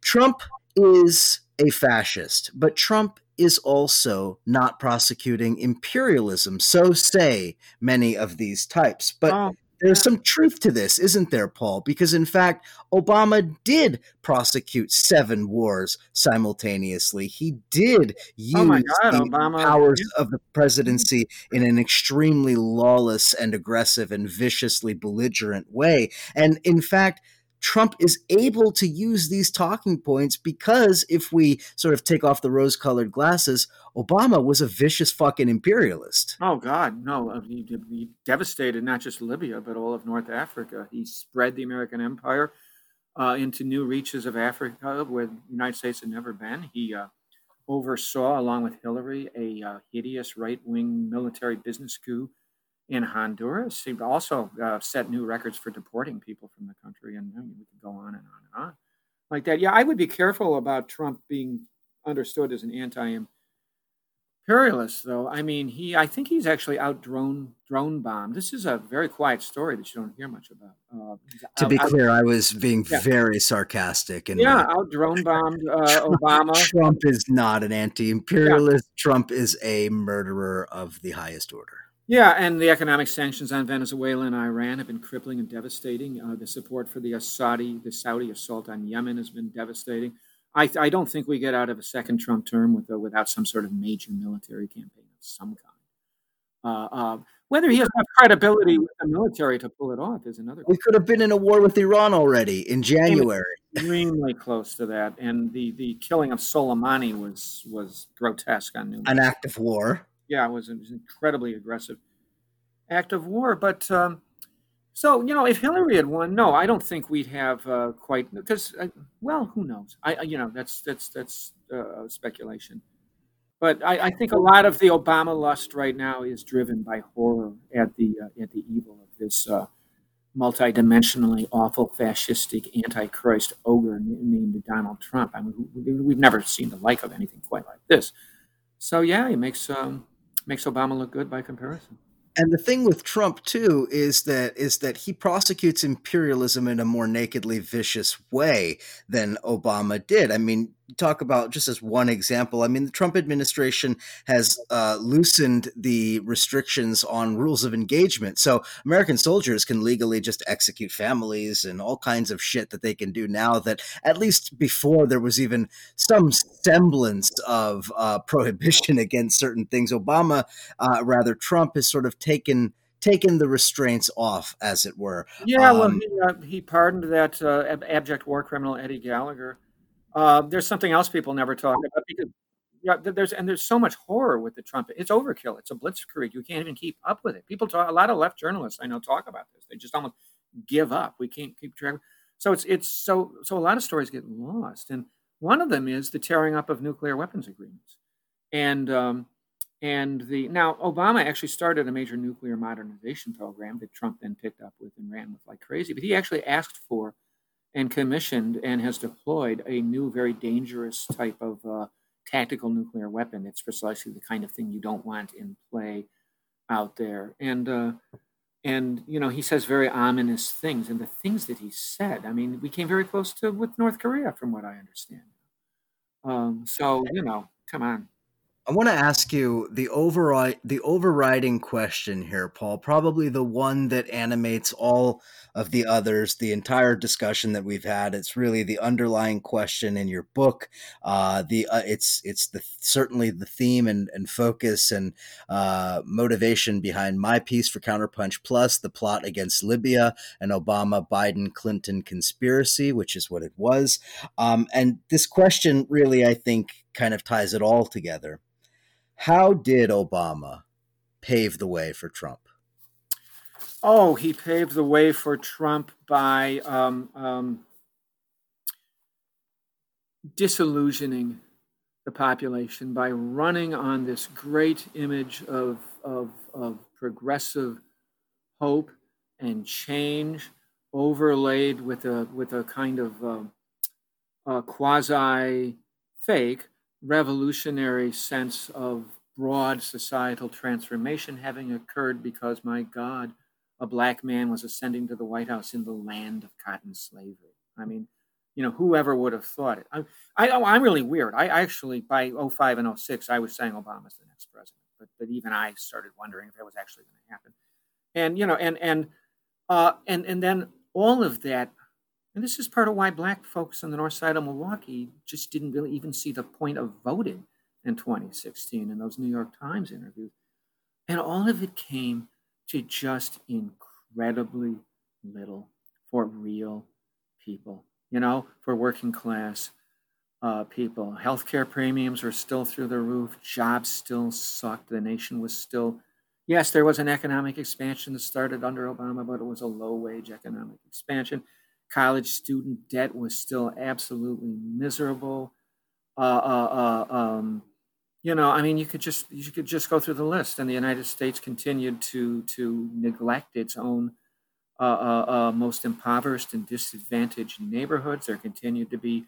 Trump is a fascist, but Trump is also not prosecuting imperialism. So say many of these types. But oh, there's some truth to this, isn't there, Paul? Because in fact, Obama did prosecute seven wars simultaneously. He did oh use oh God, the Obama, powers of the presidency mm-hmm. in an extremely lawless and aggressive and viciously belligerent way. And in fact, Trump is able to use these talking points because if we sort of take off the rose colored glasses, Obama was a vicious fucking imperialist. Oh, God, no. He, he, devastated not just Libya, but all of North Africa. He spread the American empire uh, into new reaches of Africa where the United States had never been. He uh, oversaw, along with Hillary, a uh, hideous right wing military business coup in Honduras. He also uh, set new records for deporting people from the country, and I mean, we could go on and on and on like that. Yeah, I would be careful about Trump being understood as an anti-imperialist, though. I mean, he, I think he's actually out drone drone bombed. This is a very quiet story that you don't hear much about. Uh, to out, be clear, out, I was being yeah. very sarcastic. And yeah, out drone bombed uh, Obama. Trump is not an anti-imperialist. Yeah. Trump is a murderer of the highest order. Yeah, and the economic sanctions on Venezuela and Iran have been crippling and devastating. Uh, the support for the Saudi, the Saudi assault on Yemen has been devastating. I, I don't think we get out of a second Trump term with, uh, without some sort of major military campaign of some kind. Uh, uh whether he has enough credibility with the military to pull it off is another. We could have been in a war with Iran already in January. Extremely close to that, and the, the killing of Soleimani was was grotesque on numerous. An act of war yeah, it was, it was an incredibly aggressive act of war. But um, so you know, if Hillary had won, no, I don't think we'd have uh, quite because uh, well, who knows? I you know that's that's that's uh, speculation. But I, I, think a lot of the Obama lust right now is driven by horror at the uh, at the evil of this uh, multidimensionally awful fascistic antichrist ogre named Donald Trump. I mean, we've never seen the like of anything quite like this. So yeah, it makes um, makes Obama look good by comparison. And the thing with Trump too is that is that he prosecutes imperialism in a more nakedly vicious way than Obama did. I mean, talk about just as one example. I mean, the Trump administration has uh, loosened the restrictions on rules of engagement, so American soldiers can legally just execute families and all kinds of shit that they can do now. That at least before there was even some semblance of uh, prohibition against certain things. Obama, uh, rather, Trump has sort of taken taken the restraints off, as it were. Yeah, um, well, he, uh, he, pardoned that uh, abject war criminal Eddie Gallagher. Uh, there's something else people never talk about because yeah, there's and there's so much horror with the Trump. It's overkill. It's a blitzkrieg. You can't even keep up with it. People talk. A lot of left journalists I know talk about this. They just almost give up. We can't keep track. So it's it's so so a lot of stories get lost, and one of them is the tearing up of nuclear weapons agreements, and um, and the now Obama actually started a major nuclear modernization program that Trump then picked up with and ran with like crazy. But he actually asked for and commissioned and has deployed a new, very dangerous type of uh, tactical nuclear weapon. It's precisely the kind of thing you don't want in play out there. And uh, and you know he says very ominous things. And the things that he said, I mean, we came very close to with North Korea, from what I understand. Um, so you know, come on. I want to ask you the override the overriding question here, Paul. Probably the one that animates all of the others, the entire discussion that we've had. It's really the underlying question in your book. Uh, the uh, it's it's the certainly the theme and, and focus and uh, motivation behind my piece for Counterpunch Plus, the plot against Libya and Obama Biden Clinton conspiracy, which is what it was. Um, and this question really, I think, kind of ties it all together how did Obama pave the way for Trump? Oh, he paved the way for Trump by um, um, disillusioning the population, by running on this great image of, of, of progressive hope and change, overlaid with a, with a kind of uh, quasi fake revolutionary sense of broad societal transformation having occurred because, my God, a black man was ascending to the White House in the land of cotton slavery. I mean, you know, whoever would have thought it? I'm, I, am really weird. I actually, by 05 and 06, I was saying Obama's the next president, but, but even I started wondering if that was actually going to happen. And, you know, and, and, uh, and, and then all of that and this is part of why black folks on the north side of Milwaukee just didn't really even see the point of voting in 2016 in those New York Times interviews. And all of it came to just incredibly little for real people, you know, for working class uh, people. Healthcare premiums were still through the roof, jobs still sucked, the nation was still. Yes, there was an economic expansion that started under Obama, but it was a low wage economic expansion college student debt was still absolutely miserable. Uh, uh, uh, um, you know, I mean, you could just you could just go through the list, and the United States continued to to neglect its own uh, uh, uh, most impoverished and disadvantaged neighborhoods. There continued to be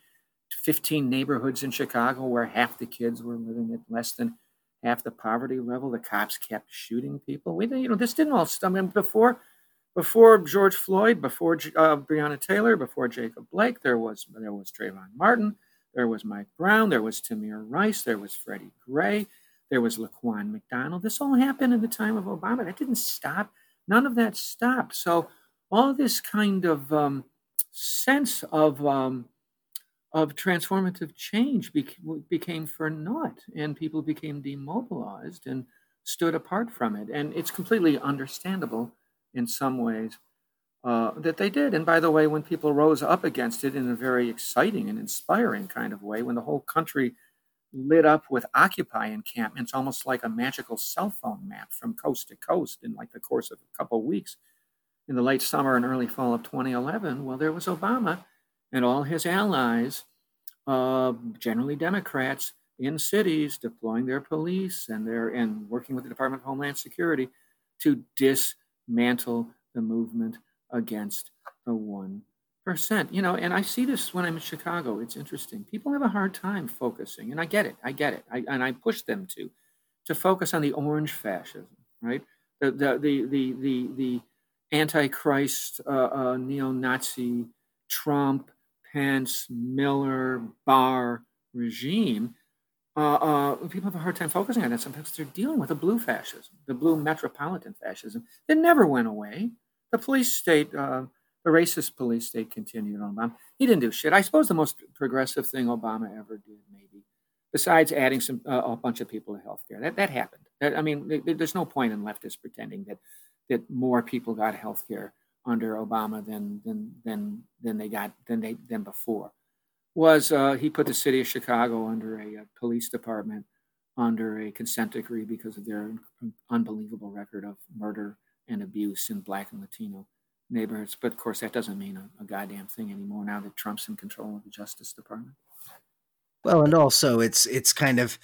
15 neighborhoods in Chicago where half the kids were living at less than half the poverty level. The cops kept shooting people. We, you know, this didn't all. I mean, before before George Floyd, before uh, Breonna Taylor, before Jacob Blake, there was there was Trayvon Martin, there was Mike Brown, there was Tamir Rice, there was Freddie Gray, there was Laquan McDonald. This all happened in the time of Obama. That didn't stop. None of that stopped. So all this kind of um, sense of um, of transformative change became for naught, and people became demobilized and stood apart from it. And it's completely understandable in some ways uh, that they did. And by the way, when people rose up against it in a very exciting and inspiring kind of way, when the whole country lit up with Occupy encampments, almost like a magical cell phone map from coast to coast in like the course of a couple of weeks in the late summer and early fall of 2011, well, there was Obama and all his allies, uh, generally Democrats, in cities deploying their police and their and working with the Department of Homeland Security to dis mantle the movement against the 1%. You know, and I see this when I'm in Chicago. It's interesting. People have a hard time focusing, and I get it. I get it. I, and I push them to to focus on the orange fascism, right? The the the the the, the antichrist uh, uh, neo-Nazi Trump, Pence, Miller, Barr, regime, uh, uh, people have a hard time focusing on that sometimes they're dealing with a blue fascism, the blue metropolitan fascism that never went away. The police state, uh, the racist police state continued on Obama. He didn't do shit. I suppose the most progressive thing Obama ever did, maybe, besides adding some uh, a bunch of people to health care, that, that happened. That, I mean, there's no point in leftists pretending that, that more people got health care under Obama than, than, than, than they got than they than before was uh, he put the city of Chicago under a, a, police department under a consent decree because of their unbelievable record of murder and abuse in Black and Latino neighborhoods. But of course, that doesn't mean a, a goddamn thing anymore now that Trump's in control of the Justice Department. Well, and also it's it's kind of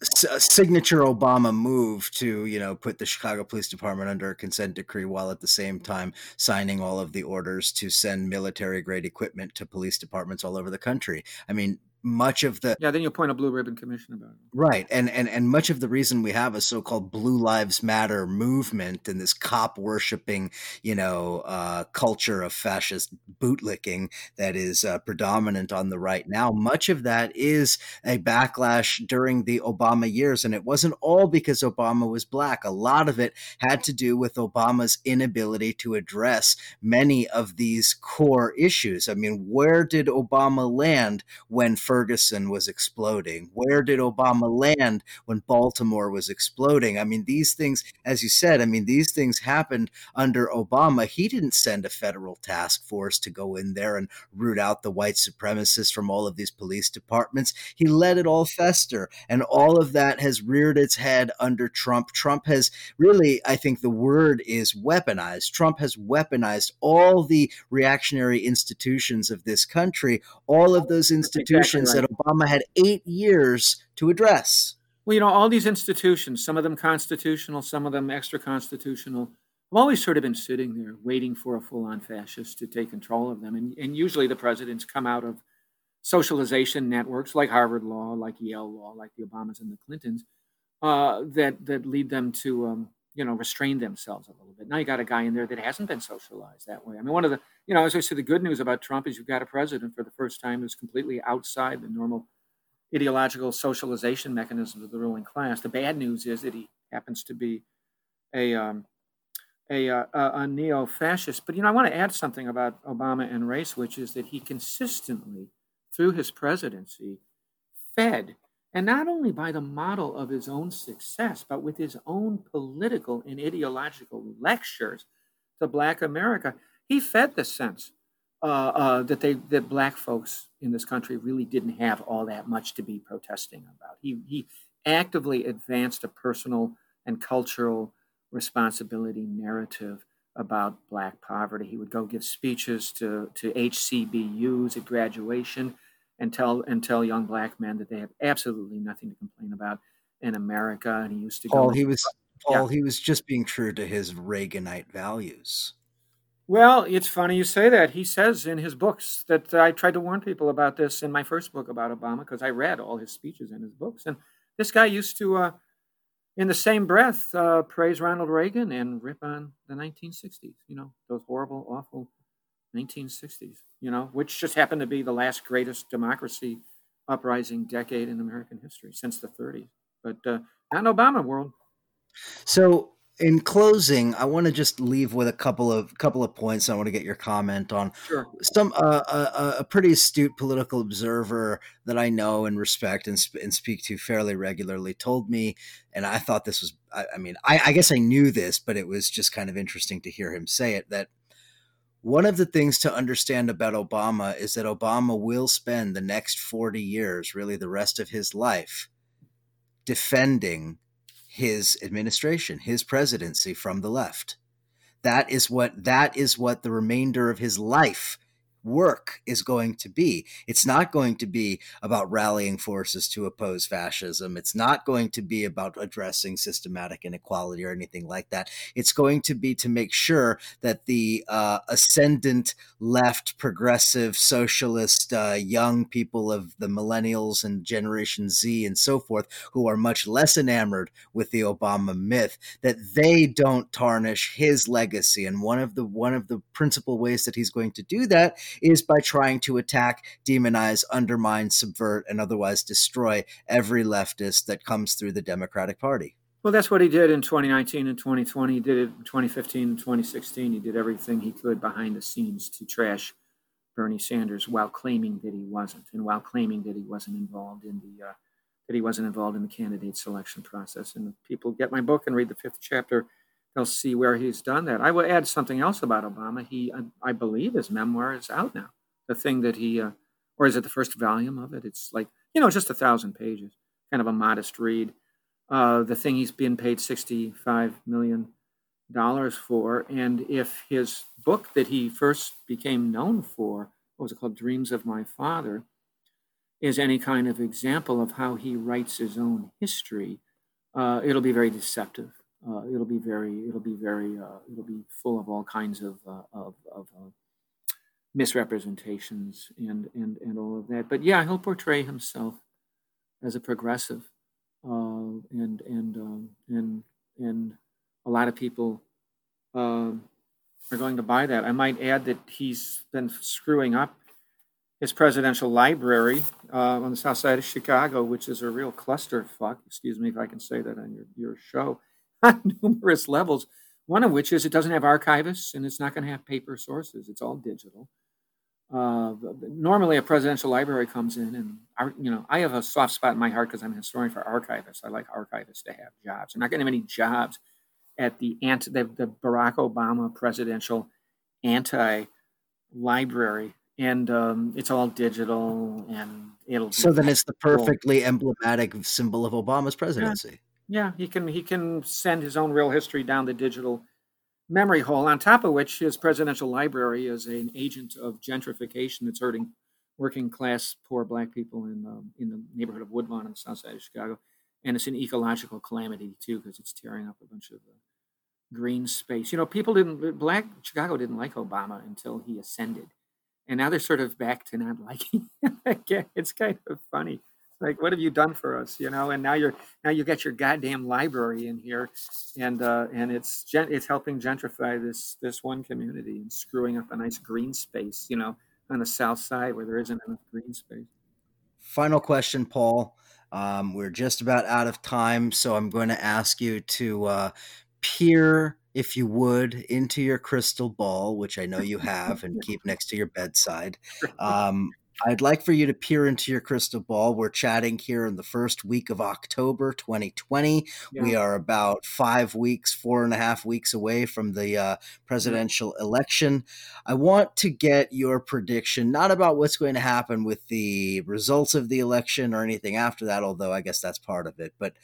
a signature Obama move to you know put the Chicago Police Department under a consent decree while at the same time signing all of the orders to send military grade equipment to police departments all over the country. I mean, much of the yeah then you'll point a blue ribbon commission about it. Right and and and much of the reason we have a so-called blue lives matter movement and this cop worshiping you know uh, culture of fascist bootlicking that is uh, predominant on the right now much of that is a backlash during the obama years and it wasn't all because obama was black. A lot of it had to do with obama's inability to address many of these core issues. I mean where did obama land when Ferguson was exploding? Where did Obama land when Baltimore was exploding? I mean, these things, as you said, I mean, these things happened under Obama. He didn't send a federal task force to go in there and root out the white supremacists from all of these police departments. He let it all fester. And all of that has reared its head under Trump. Trump has really, I think the word is weaponized. Trump has weaponized all the reactionary institutions of this country, all of those institutions right. that Obama had eight years to address. Well, you know, all these institutions, some of them constitutional, some of them extra constitutional, have always sort of been sitting there waiting for a full on fascist to take control of them. And, and usually the presidents come out of socialization networks like Harvard Law, like Yale Law, like the Obamas and the Clintons, uh, that, that lead them to, um, you know, restrain themselves a little bit. Now you got a guy in there that hasn't been socialized that way. I mean, one of the you know, as I said, the good news about Trump is you've got a president for the first time who's completely outside the normal ideological socialization mechanisms of the ruling class. The bad news is that he happens to be a um, a, uh, a, a neo-fascist. But you know, I want to add something about Obama and race, which is that he consistently, through his presidency, fed, and not only by the model of his own success, but with his own political and ideological lectures to Black America he fed the sense uh, uh, that they that black folks in this country really didn't have all that much to be protesting about. He he actively advanced a personal and cultural responsibility narrative about black poverty. He would go give speeches to to HBCUs at graduation and tell and tell young black men that they have absolutely nothing to complain about in America. And he used to Paul, go. He was Paul. Yeah. He was just being true to his Reaganite values. Well, it's funny you say that. He says in his books that I tried to warn people about this in my first book about Obama because I read all his speeches in his books. And this guy used to, uh, in the same breath, uh, praise Ronald Reagan and rip on the 1960s, you know, those horrible, awful 1960s, you know, which just happened to be the last greatest democracy uprising decade in American history since the 30s. But uh, not an Obama world. So in closing, I want to just leave with a couple of couple of points. I want to get your comment on. Sure. Some uh, a, a, pretty astute political observer that I know and respect and, sp- and speak to fairly regularly told me, and I thought this was. I, I mean, I, I guess I knew this, but it was just kind of interesting to hear him say it. That one of the things to understand about Obama is that Obama will spend the next forty years, really the rest of his life, defending his administration, his presidency from the left. That is what that is what the remainder of his life work is going to be. It's not going to be about rallying forces to oppose fascism. It's not going to be about addressing systematic inequality or anything like that. It's going to be to make sure that the uh, ascendant left, progressive, socialist, uh, young people of the millennials and Generation Z and so forth, who are much less enamored with the Obama myth, that they don't tarnish his legacy. And one of the one of the principal ways that he's going to do that is by trying to attack, demonize, undermine, subvert, and otherwise destroy every leftist that comes through the Democratic Party. Well, that's what he did in 2019 and 2020. He did it in 2015 and 2016. He did everything he could behind the scenes to trash Bernie Sanders while claiming that he wasn't, and while claiming that he wasn't involved in the uh, that he wasn't involved in the candidate selection process. And people get my book and read the fifth chapter, they'll see where he's done that. I will add something else about Obama. He, I, I believe, his memoir is out now. The thing that he, uh, or is it the first volume of it? It's like you know, just a thousand pages, kind of a modest read. Uh, the thing he's been paid sixty-five million dollars for, and if his book that he first became known for, what was it called, Dreams of My Father, is any kind of example of how he writes his own history, uh, it'll be very deceptive. Uh, it'll be very, it'll be very, uh, it'll be full of all kinds of uh, of, of uh, misrepresentations and and and all of that. But yeah, he'll portray himself as a progressive, uh, and and um, and and a lot of people um, are going to buy that. I might add that he's been screwing up his presidential library uh, on the south side of Chicago, which is a real clusterfuck. Excuse me if I can say that on your, your show on numerous levels. One of which is it doesn't have archivists and it's not going to have paper sources. It's all digital. Uh, normally, a presidential library comes in, and you know, I have a soft spot in my heart because I'm a historian for archivists. I like archivists to have jobs. They're not going to have any jobs at the anti the, the Barack Obama presidential anti library and um, it's all digital and it'll so then it's the perfectly cool. emblematic symbol of obama's presidency yeah. he can he can send his own real history down the digital memory hole on top of which his presidential library is an agent of gentrification that's hurting working class poor black people in um, in the neighborhood of woodlawn on the south side of chicago and it's an ecological calamity too because it's tearing up a bunch of uh, green space you know people didn't black chicago didn't like obama until he ascended and now they're sort of back to not liking again. It's kind of funny. Like, what have you done for us? You know, and now you're now you got your goddamn library in here, and uh, and it's it's helping gentrify this this one community and screwing up a nice green space. You know, on the south side where there isn't enough green space. Final question, Paul. Um, we're just about out of time, so I'm going to ask you to uh, peer if you would, into your crystal ball, which I know you have and keep next to your bedside. Um, I'd like for you to peer into your crystal ball. We're chatting here in the first week of October 2020. Yeah. We are about five weeks, four and a half weeks away from the uh, presidential election. I want to get your prediction, not about what's going to happen with the results of the election or anything after that, although I guess that's part of it, but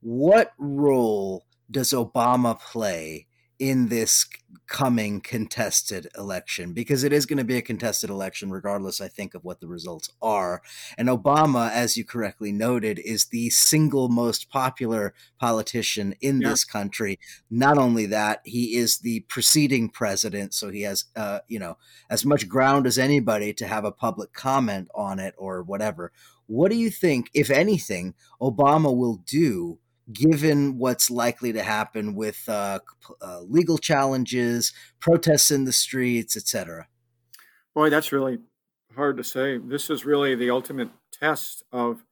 what role does Obama play in this coming contested election because it is going to be a contested election regardless i think of what the results are. And obama as you correctly noted is the single most popular politician in yeah. this country. Not only that he is the preceding president so he has uh, you know as much ground as anybody to have a public comment on it or whatever. What do you think if anything obama will do given what's likely to happen with uh, uh, legal challenges, protests in the streets, etc.? Boy, that's really hard to say. This is really the ultimate test of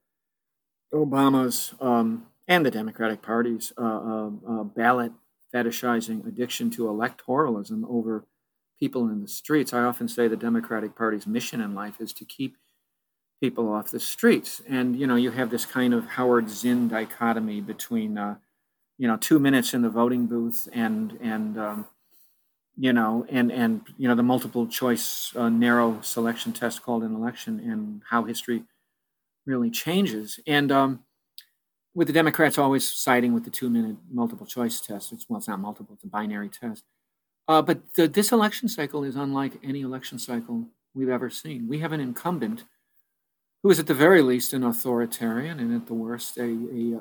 Obama's um, and the Democratic Party's uh, um, uh, ballot fetishizing addiction to electoralism over people in the streets. I often say the Democratic Party's mission in life is to keep people off the streets. And you know, you have this kind of Howard Zinn dichotomy between uh, you know two minutes in the voting booth and and um, you know and and you know the multiple choice uh, narrow selection test called an election and how history really changes. And um, with the Democrats always siding with the two minute multiple choice test. It's well, it's not multiple; it's a binary test. Uh, but the, this election cycle is unlike any election cycle we've ever seen. We have an incumbent who is at the very least an authoritarian and at the worst a, a,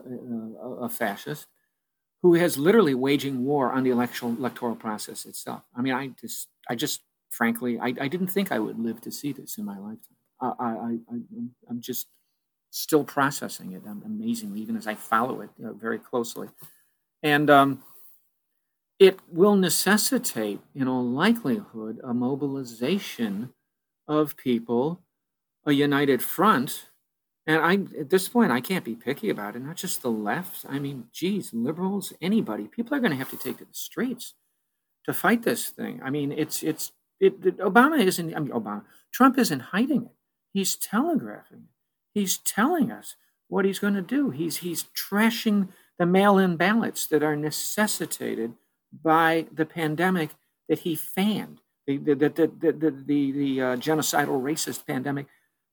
a, a fascist, who has literally waging war on the electoral, electoral process itself. I mean, I just, I just, frankly, I, I didn't think I would live to see this in my lifetime. I, I, I am just still processing it amazingly, even as I follow it you know, very closely. And um, it will necessitate, in all likelihood, a mobilization of people a united front. And I, at this point, I can't be picky about it. Not just the left. I mean, geez, liberals, anybody. People are going to have to take to the streets to fight this thing. I mean, it's it's it, it, Obama isn't. I mean, Obama. Trump isn't hiding it. He's telegraphing. He's telling us what he's going to do. He's he's trashing the mail-in ballots that are necessitated by the pandemic that he fanned, the the the the, the, the, the uh, genocidal racist pandemic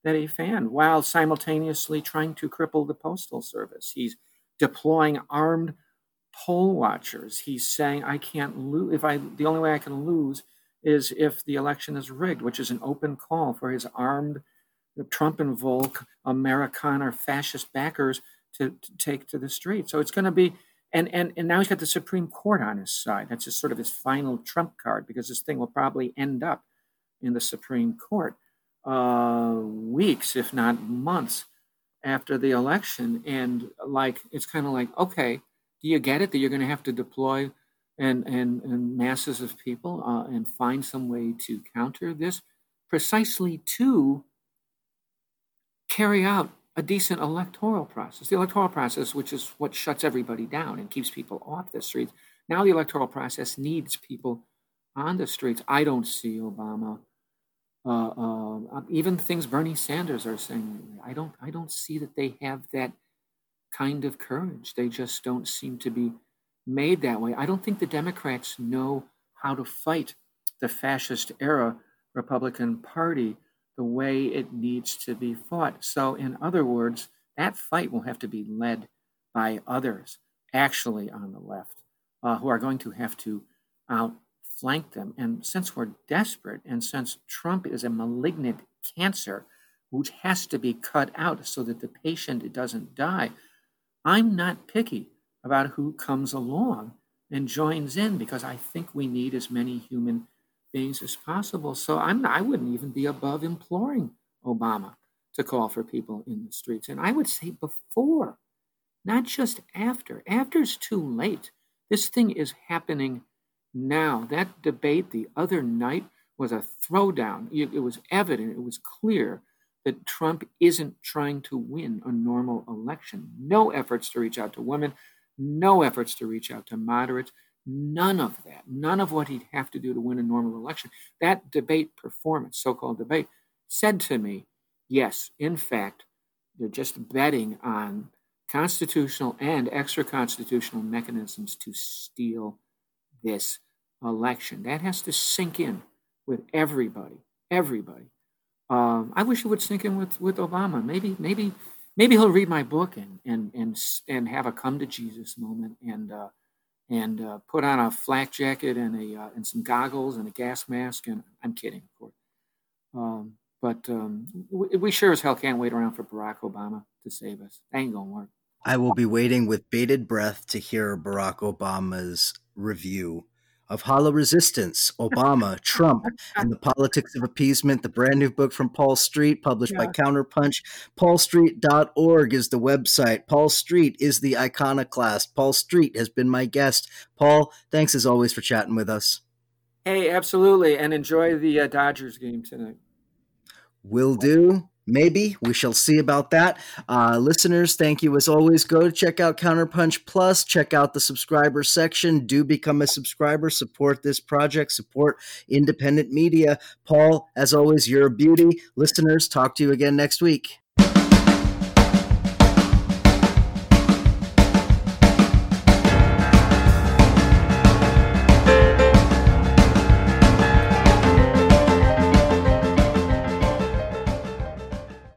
that he fanned, while simultaneously trying to cripple the postal service. He's deploying armed poll watchers. He's saying, "I can't lose. If I, the only way I can lose is if the election is rigged," which is an open call for his armed uh, Trumpenvolk Americana fascist backers to, to take to the street. So it's going to be, and, and, and now he's got the Supreme Court on his side. That's just sort of his final trump card because this thing will probably end up in the Supreme Court uh, weeks, if not months after the election. And like, it's kind of like, okay, do you get it that you're going to have to deploy and, and, and masses of people uh, and find some way to counter this precisely to carry out a decent electoral process. The electoral process, which is what shuts everybody down and keeps people off the streets. Now the electoral process needs people on the streets. I don't see Obama. Uh, uh, even things Bernie Sanders are saying, I don't, I don't see that they have that kind of courage. They just don't seem to be made that way. I don't think the Democrats know how to fight the fascist era Republican Party the way it needs to be fought. So, in other words, that fight will have to be led by others, actually on the left, uh, who are going to have to outflank them. And since we're desperate, and since Trump is a malignant cancer which has to be cut out so that the patient doesn't die, I'm not picky about who comes along and joins in because I think we need as many human beings as possible. So I'm I wouldn't even be above imploring Obama to call for people in the streets. And I would say before, not just after. After is too late. This thing is happening now. That debate the other night was a throwdown. It, was evident, it was clear that Trump isn't trying to win a normal election. No efforts to reach out to women, no efforts to reach out to moderates None of that, none of what he'd have to do to win a normal election. That debate performance, so called debate, said to me, yes, in fact, they're just betting on constitutional and extra constitutional mechanisms to steal this election. That has to sink in with everybody, everybody. Um, I wish it would sink in with, with Obama. Maybe, maybe, maybe he'll read my book and and and and have a come to Jesus moment and uh, and uh, put on a flak jacket and a uh, and some goggles and a gas mask. And I'm kidding, of course. Um, but um, we, sure as hell can't wait around for Barack Obama to save us. That ain't gonna work. I will be waiting with bated breath to hear Barack Obama's review of Hollow Resistance, Obama, Trump, and the Politics of Appeasement, the brand new book from Paul Street, published yeah. by Counterpunch. PaulStreet.org is the website. Paul Street is the iconoclast. Paul Street has been my guest. Paul, thanks as always for chatting with us. Hey, absolutely. And enjoy the uh, Dodgers game tonight. Will do. Maybe we shall see about that. Uh, listeners, thank you as always. Go check out Counterpunch Plus, check out the subscriber section. Do become a subscriber, support this project, support independent media. Paul, as always, you're a beauty. Listeners, talk to you again next week.